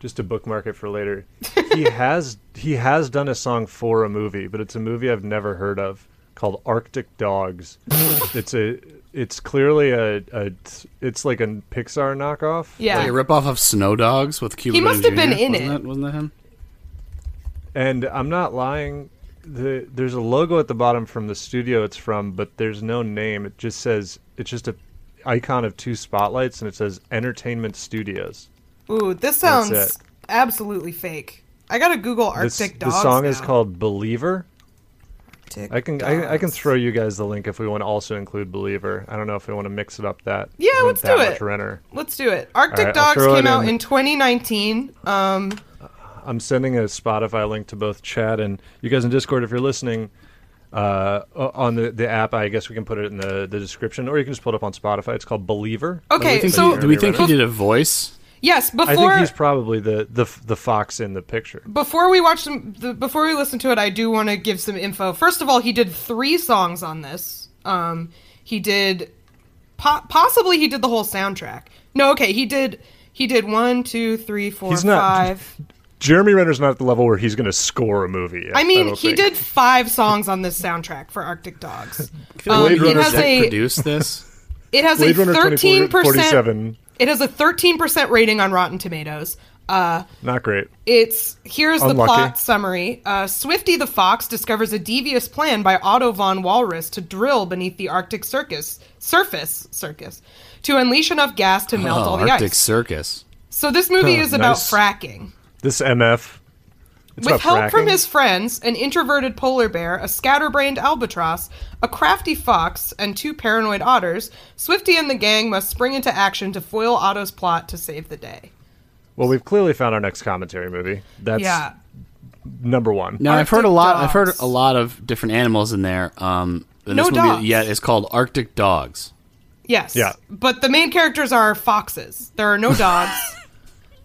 just to bookmark it for later. he has he has done a song for a movie, but it's a movie I've never heard of called Arctic Dogs. it's a it's clearly a, a it's like a Pixar knockoff. Yeah. Like a ripoff of Snow Dogs with Cuba. He must Gooding have been Jr.? in wasn't it. That, wasn't that him? And I'm not lying. The, there's a logo at the bottom from the studio it's from, but there's no name. It just says it's just a icon of two spotlights, and it says Entertainment Studios. Ooh, this sounds absolutely fake. I gotta Google Arctic This, Arctic the Dogs. song is called Believer. Arctic I can I, I can throw you guys the link if we want to also include Believer. I don't know if we want to mix it up that Yeah, let's do it. Renner. Let's do it. Arctic right, Dogs came out in. in 2019. Um, I'm sending a Spotify link to both Chad and you guys in Discord if you're listening. Uh, on the, the app, I guess we can put it in the, the description, or you can just pull it up on Spotify. It's called Believer. Do we okay, think, so he, do we think he did a voice? yes, before I think he's probably the, the the fox in the picture. before we watch some, the, before we listen to it, I do want to give some info. First of all, he did three songs on this. Um, he did po- possibly he did the whole soundtrack. No, okay, he did he did one, two, three, four, He's not- five. Jeremy Renner's not at the level where he's going to score a movie. Yet, I mean, don't he think. did five songs on this soundtrack for Arctic Dogs. Um, Blade it Runner has a produced this. it has Blade a thirteen percent 2047. it has a thirteen percent rating on Rotten Tomatoes. Uh, Not great. It's here's the plot summary. Uh, Swifty the fox discovers a devious plan by Otto von Walrus to drill beneath the Arctic circus surface circus to unleash enough gas to melt Oh, all the Arctic ice. Circus. So this movie Huh, is about nice. fracking. This MF. It's With about help from his friends, an introverted polar bear, a scatterbrained albatross, a crafty fox, and two paranoid otters, Swifty and the gang must spring into action to foil Otto's plot to save the day. Well, we've clearly found our next commentary movie. That's yeah. number one. Now I've heard a Arctic lot. I've heard a lot of different animals in there. Um, and No this movie, dogs. yeah, it's called Arctic Dogs. Yes. Yeah. But the main characters are foxes. There are no dogs.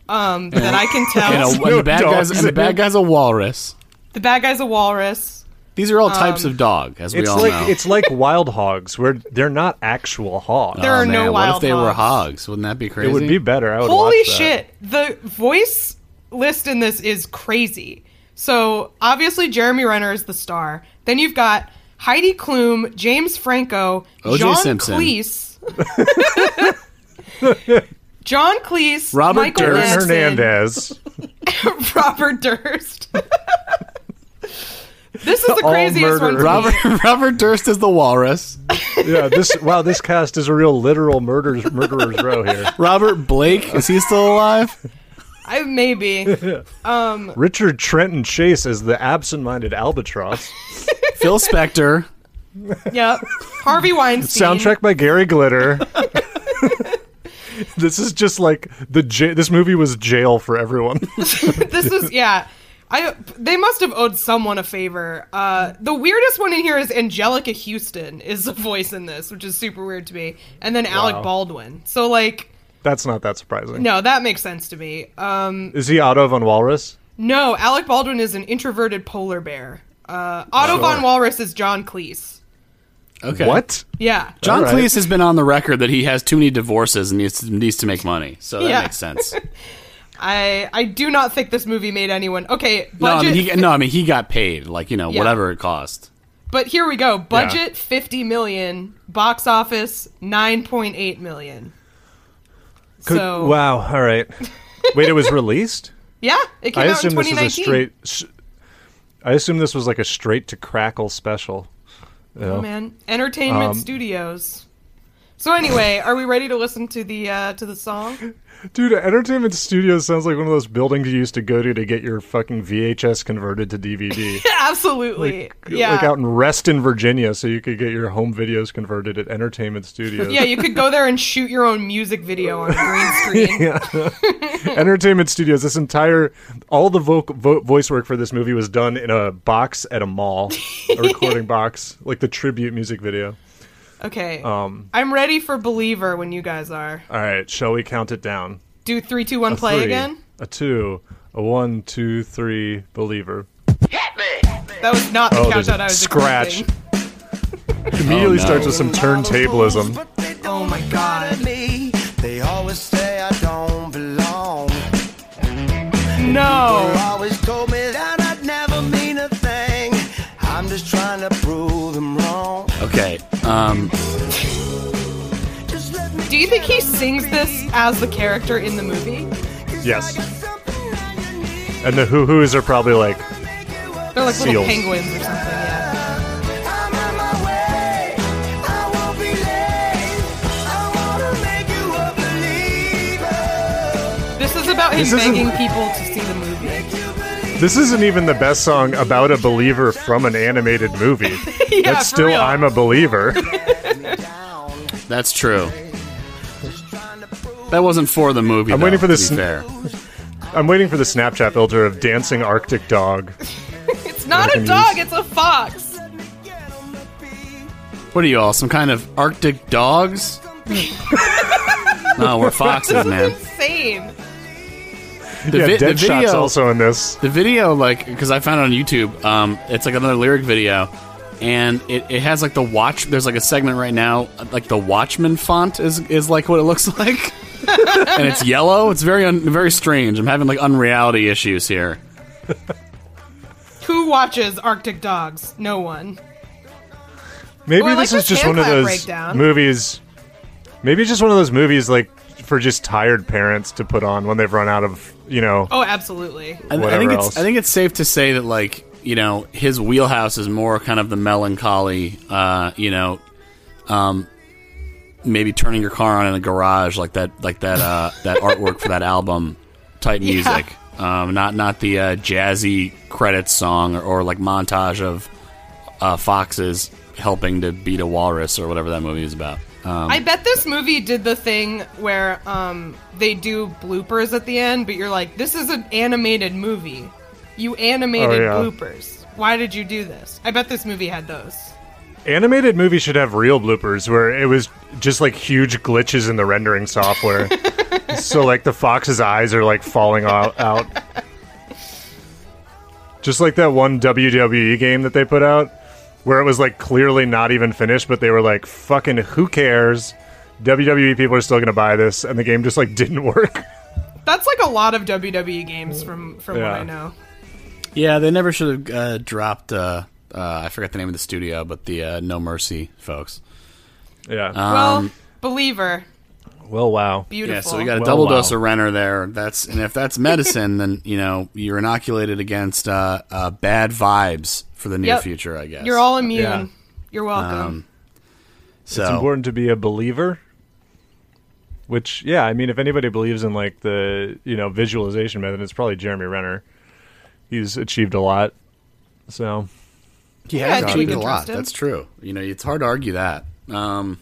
Um, that I can tell. And, a, and no the bad guys. dogs And the bad guy's a walrus. the bad guy's a walrus. These are all types of dog, as we It's all like know. it's like wild hogs, where they're not actual hogs. There Oh, are no man, What wild if they were hogs. hogs? Wouldn't that be crazy? it would be better. I would Holy watch that. shit. The voice list in this is crazy. So obviously Jeremy Renner is the star. Then you've got Heidi Klum, James Franco, O.J. John Simpson. Cleese. John Cleese, Robert Michael Aaron Durst. Madsen, Hernandez. Robert Durst. This is the All craziest one. murder. For Robert me. Robert Durst is the walrus. yeah, this wow, this cast is a real literal murders murderers row here. Robert Blake is he still alive? I maybe. Um, Richard Trenton Chase is the absent-minded albatross. Phil Spector. Yep. Harvey Weinstein. Soundtrack by Gary Glitter. this is just like the j- this movie was jail for everyone. this is yeah. I they must have owed someone a favor. Uh, the weirdest one in here is Anjelica Huston is the voice in this, which is super weird to me, and then Alec Wow. Baldwin. So like, That's not that surprising. no, that makes sense to me. Um, Is he Otto von Walrus? no, Alec Baldwin is an introverted polar bear. Uh, Otto von Walrus is John Cleese. Okay. What? Yeah. John All right. Cleese has been on the record that he has too many divorces and needs to, needs to make money. So that Yeah. makes sense. I I do not think this movie made anyone okay. Budget, no, I mean he no, I mean he got paid like you know Yeah. whatever it cost. but here we go. Budget fifty million, box office nine point eight million. Could- so wow. All right. Wait, it was released. yeah, it came I out in assume this was a straight. s- I assume this was like a straight to crackle special. You know? Oh man, Entertainment Um, Studios. So anyway, are we ready to listen to the uh, to the song? Dude, Entertainment Studios sounds like one of those buildings you used to go to to get your fucking VHS converted to DVD. Absolutely, yeah. Like out in Reston, Virginia, so you could get your home videos converted at Entertainment Studios. yeah, you could go there and shoot your own music video on a green screen. Entertainment Studios. This entire, all the vo- vo- voice work for this movie was done in a box at a mall, a recording box, like the tribute music video. Okay, Um, I'm ready for Believer when you guys are. All right, shall we count it down? Do three, two, one, A play three, again. A two, a one, two, three. Believer. Hit me. That was not the Oh, there's countdown a I was scratch. expecting. Immediately no. starts with some turntablism. Oh my god. They always say I don't belong. No. Always told me that I'd never mean a thing. I'm just trying to Um. Just let me Do you think he sings this as the character in the movie? Yes. And the hoo hoos are probably like, They're like little Seals. penguins or something. Yeah. I'm on my way. I won't be late. I wanna make you a believer. This is about him This isn't- begging people to see the movie. This isn't even the best song about a believer from an animated movie. Yeah, That's still real. I'm a believer. That's true. That wasn't for the movie. I'm though, waiting for to this- fair. I'm waiting for the Snapchat filter of dancing Arctic dog. It's not a dog, use- it's a fox. What are you all? Some kind of Arctic dogs? no, we're foxes, man. That's Insane. The, yeah, vi- the Deadshot's video, also in this. the video, like, because I found it on YouTube. Um, it's like another lyric video, and it, it has like the watch. There's like a segment right now, like the Watchmen font is is like what it looks like, and it's yellow. It's very un, very strange. I'm having like unreality issues here. Who watches Arctic Dogs? No one. Maybe I like this is just one of those breakdown. movies. Maybe it's just one of those movies like for just tired parents to put on when they've run out of you know. Oh, absolutely. I, I Whatever think it's. I think it's safe to say that like you know his wheelhouse is more kind of the melancholy, uh, you know, um, maybe turning your car on in a garage like that like that uh, that artwork for that album type Yeah. music. Um, not not the uh, jazzy credits song or, or like montage of uh, foxes helping to beat a walrus or whatever that movie is about. Um, I bet this movie did the thing where um, they do bloopers at the end, but you're like, this is an animated movie. You animated Oh, yeah. bloopers. Why did you do this? I bet this movie had those. Animated movies should have real bloopers where it was just like huge glitches in the rendering software. so like the fox's eyes are like falling out, out. Just like that one WWE game that they put out where it was like clearly not even finished, but they were like, fucking who cares? WWE people are still gonna buy this, and the game just like didn't work. That's like a lot of WWE games from from what I know. Yeah, they never should have uh, dropped. Uh, uh, I forgot the name of the studio, but the uh, No Mercy folks. Yeah. Um, well, Believer. Well, wow. Beautiful. Yeah, so we got a Well, double wow. dose of Renner there. That's and if that's medicine, then you know you're inoculated against uh, uh, bad vibes for the near Yep. future. I guess You're all immune. Yeah. You're welcome. Um, so It's important to be a believer. Which, yeah, I mean, if anybody believes in like the you know visualization method, it's probably Jeremy Renner. He's achieved a lot. So he Yeah, has think we achieved a lot. That's true. You know, it's hard to argue that. Um,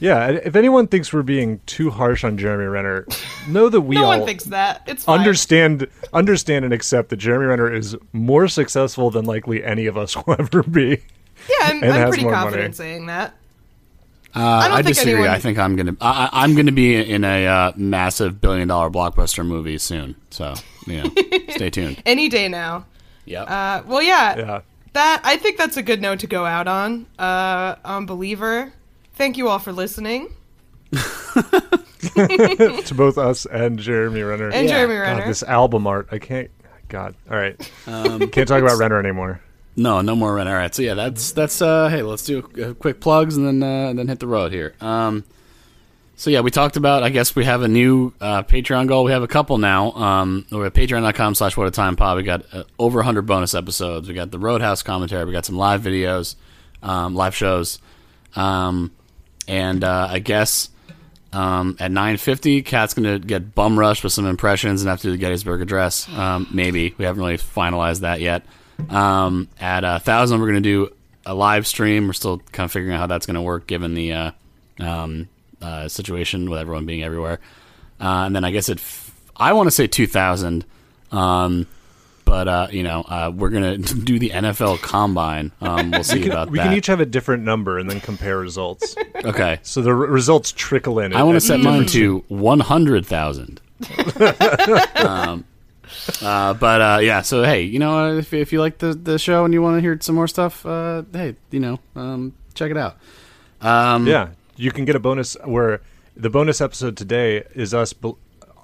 yeah, if anyone thinks we're being too harsh on Jeremy Renner, know that we no all one thinks that. It's fine. understand understand and accept that Jeremy Renner is more successful than likely any of us will ever be. Yeah, I'm, and I'm has pretty more confident money. saying that. uh, I, don't think disagree. anyone- I think I'm gonna I, I- I'm gonna be in a uh, massive billion dollar blockbuster movie soon. So you know, stay tuned. Any day now. Yep. Uh, well, yeah, Yeah. that I think that's a good note to go out on. Uh, on Believer. Thank you all for listening. to both us and Jeremy Renner. And Jeremy God, Renner. this album art, I can't. God, all right, Um, can't talk about Renner anymore. No, no more Renner. All right, so yeah, that's that's. uh Hey, let's do uh, quick plugs and then uh, then hit the road here. Um, so yeah, we talked about. I guess we have a new uh, Patreon goal. We have a couple now. Um, we're at Patreon.com/slash What a Time Pod. We got uh, over 100 bonus episodes. We got the Roadhouse commentary. We got some live videos, um, live shows, um, and uh, I guess. Um, at 9:50, Cat's gonna get bum rushed with some impressions and have to do the Gettysburg Address. Um, maybe we haven't really finalized that yet. Um, at a thousand, we're gonna do a live stream. We're still kind of figuring out how that's gonna work given the uh, um, uh, situation with everyone being everywhere. Uh, and then I guess at f- I want to say 2000, um, but uh, you know uh, we're gonna do the NFL Combine. Um, we'll see We can, about we that. We can each have a different number and then compare results. okay. so the r- results trickle in. I want to set mine to one hundred thousand. um, uh, but uh, yeah, so hey, you know, uh, if, if you like the the show and you want to hear some more stuff, uh, hey, you know, um, check it out. Um, Yeah, you can get a bonus where the bonus episode today is us.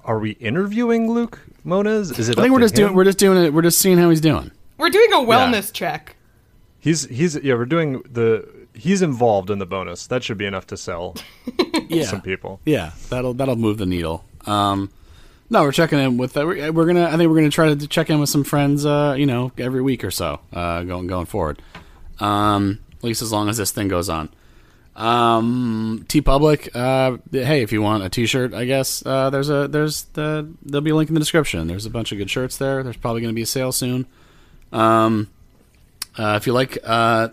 Are we interviewing Luke Moniz? Is it? I think we're to just doing we're just doing it. We're just seeing how he's doing. We're doing a wellness check. He's he's yeah. We're doing the. He's involved in the bonus. That should be enough to sell Yeah, some people. Yeah, that'll that'll move the needle. Um, no, we're checking in with. Uh, we're, we're gonna. I think we're gonna try to check in with some friends. Uh, you know, every week or so. Uh, going going forward. Um, at least as long as this thing goes on. Um, TeePublic. Uh, hey, if you want a T-shirt, I guess uh, there's a there's the there'll be a link in the description. There's a bunch of good shirts there. There's probably gonna be a sale soon. Um, uh, if you like uh,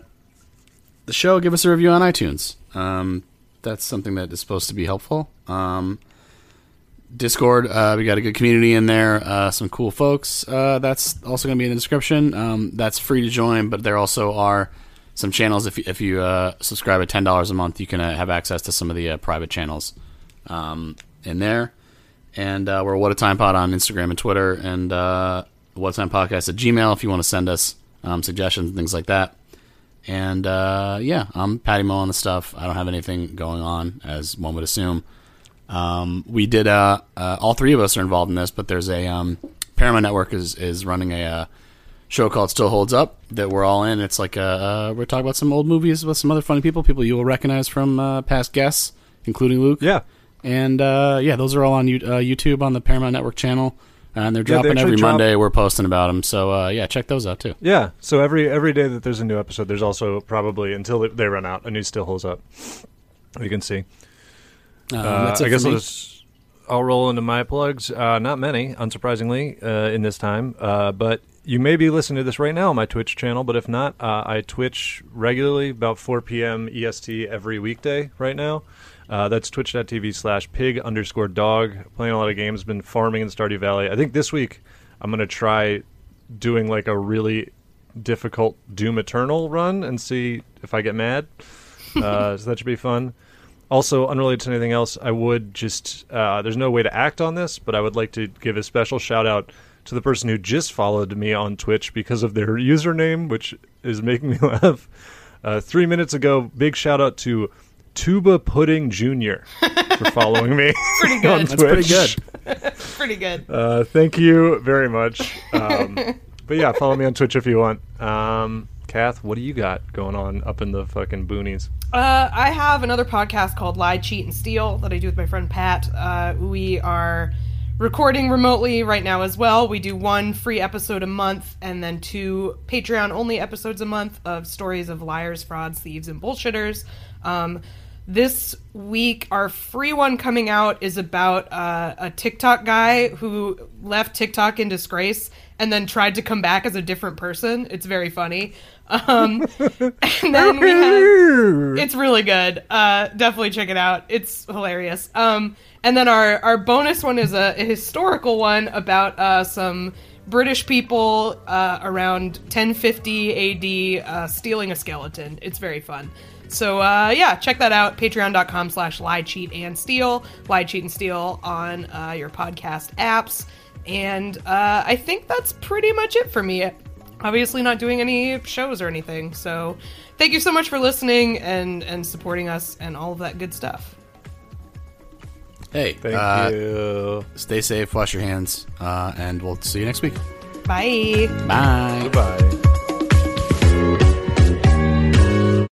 the show, give us a review on iTunes. Um, that's something that is supposed to be helpful. Um, Discord, uh, we got a good community in there, uh, some cool folks. Uh, that's also going to be in the description. Um, that's free to join, but there also are some channels. If you, if you uh, subscribe at ten dollars a month, you can uh, have access to some of the uh, private channels um, in there. And uh, we're What a Time Pod on Instagram and Twitter, and uh, What a Time Podcast at Gmail if you want to send us um, suggestions and things like that. And uh, yeah, I'm Patty Mo on the stuff. I don't have anything going on, as one would assume. Um, we did. Uh, all three of us are involved in this, but there's a um, Paramount Network is is running a show called Still Holds Up that we're all in. It's like a, uh, we're talking about some old movies with some other funny people, people you will recognize from uh, past guests, including Luke. Yeah. and uh, yeah, those are all on you- uh, YouTube on the Paramount Network channel, and they're Yeah, they dropping every drop- Monday. We're posting about them, so uh, yeah, check those out too. Yeah. So every every day that there's a new episode, there's also probably until they- run out, a new still holds up. You can see. Um, Uh, I guess I'll just I'll roll into my plugs. Uh, not many, unsurprisingly, uh, in this time. Uh, but you may be listening to this right now on my Twitch channel. But if not, uh, I Twitch regularly about 4 p.m. EST every weekday right now. Uh, that's twitch.tv slash pig underscore dog. Playing a lot of games, been farming in Stardew Valley. I think this week I'm going to try doing like a really difficult Doom Eternal run and see if I get mad. Uh, so that should be fun. Also, unrelated to anything else, I would just, uh, there's no way to act on this, but I would like to give a special shout out to the person who just followed me on Twitch because of their username, which is making me laugh. Uh, three minutes ago, big shout out to Tuba Pudding Jr. for following me Pretty on good. Twitch. That's pretty good. Pretty good. Uh, thank you very much. Um, but yeah, follow me on Twitch if you want. Um, Kath, what do you got going on up in the fucking boonies? Uh, I have another podcast called Lie, Cheat, and Steal that I do with my friend Pat. Uh, we are recording remotely right now as well. We do one free episode a month and then two Patreon only episodes a month of stories of liars, frauds, thieves, and bullshitters. Um, this week, our free one coming out is about uh, a TikTok guy who left TikTok in disgrace and then tried to come back as a different person. It's very funny. Um, and then we have, it's really good. Uh, definitely check it out. It's hilarious. Um, and then our our bonus one is a, a historical one about uh, some British people uh, around 1050 AD uh, stealing a skeleton. It's very fun. So uh, yeah, check that out. Patreon.com slash lie, cheat, and steal. Lie, cheat, and steal on uh, your podcast apps. And uh, I think that's pretty much it for me. Obviously, not doing any shows or anything. So thank you so much for listening and and supporting us and all of that good stuff. Hey, Thank uh, you. stay safe, wash your hands, uh, and we'll see you next week. Bye. Bye. Bye.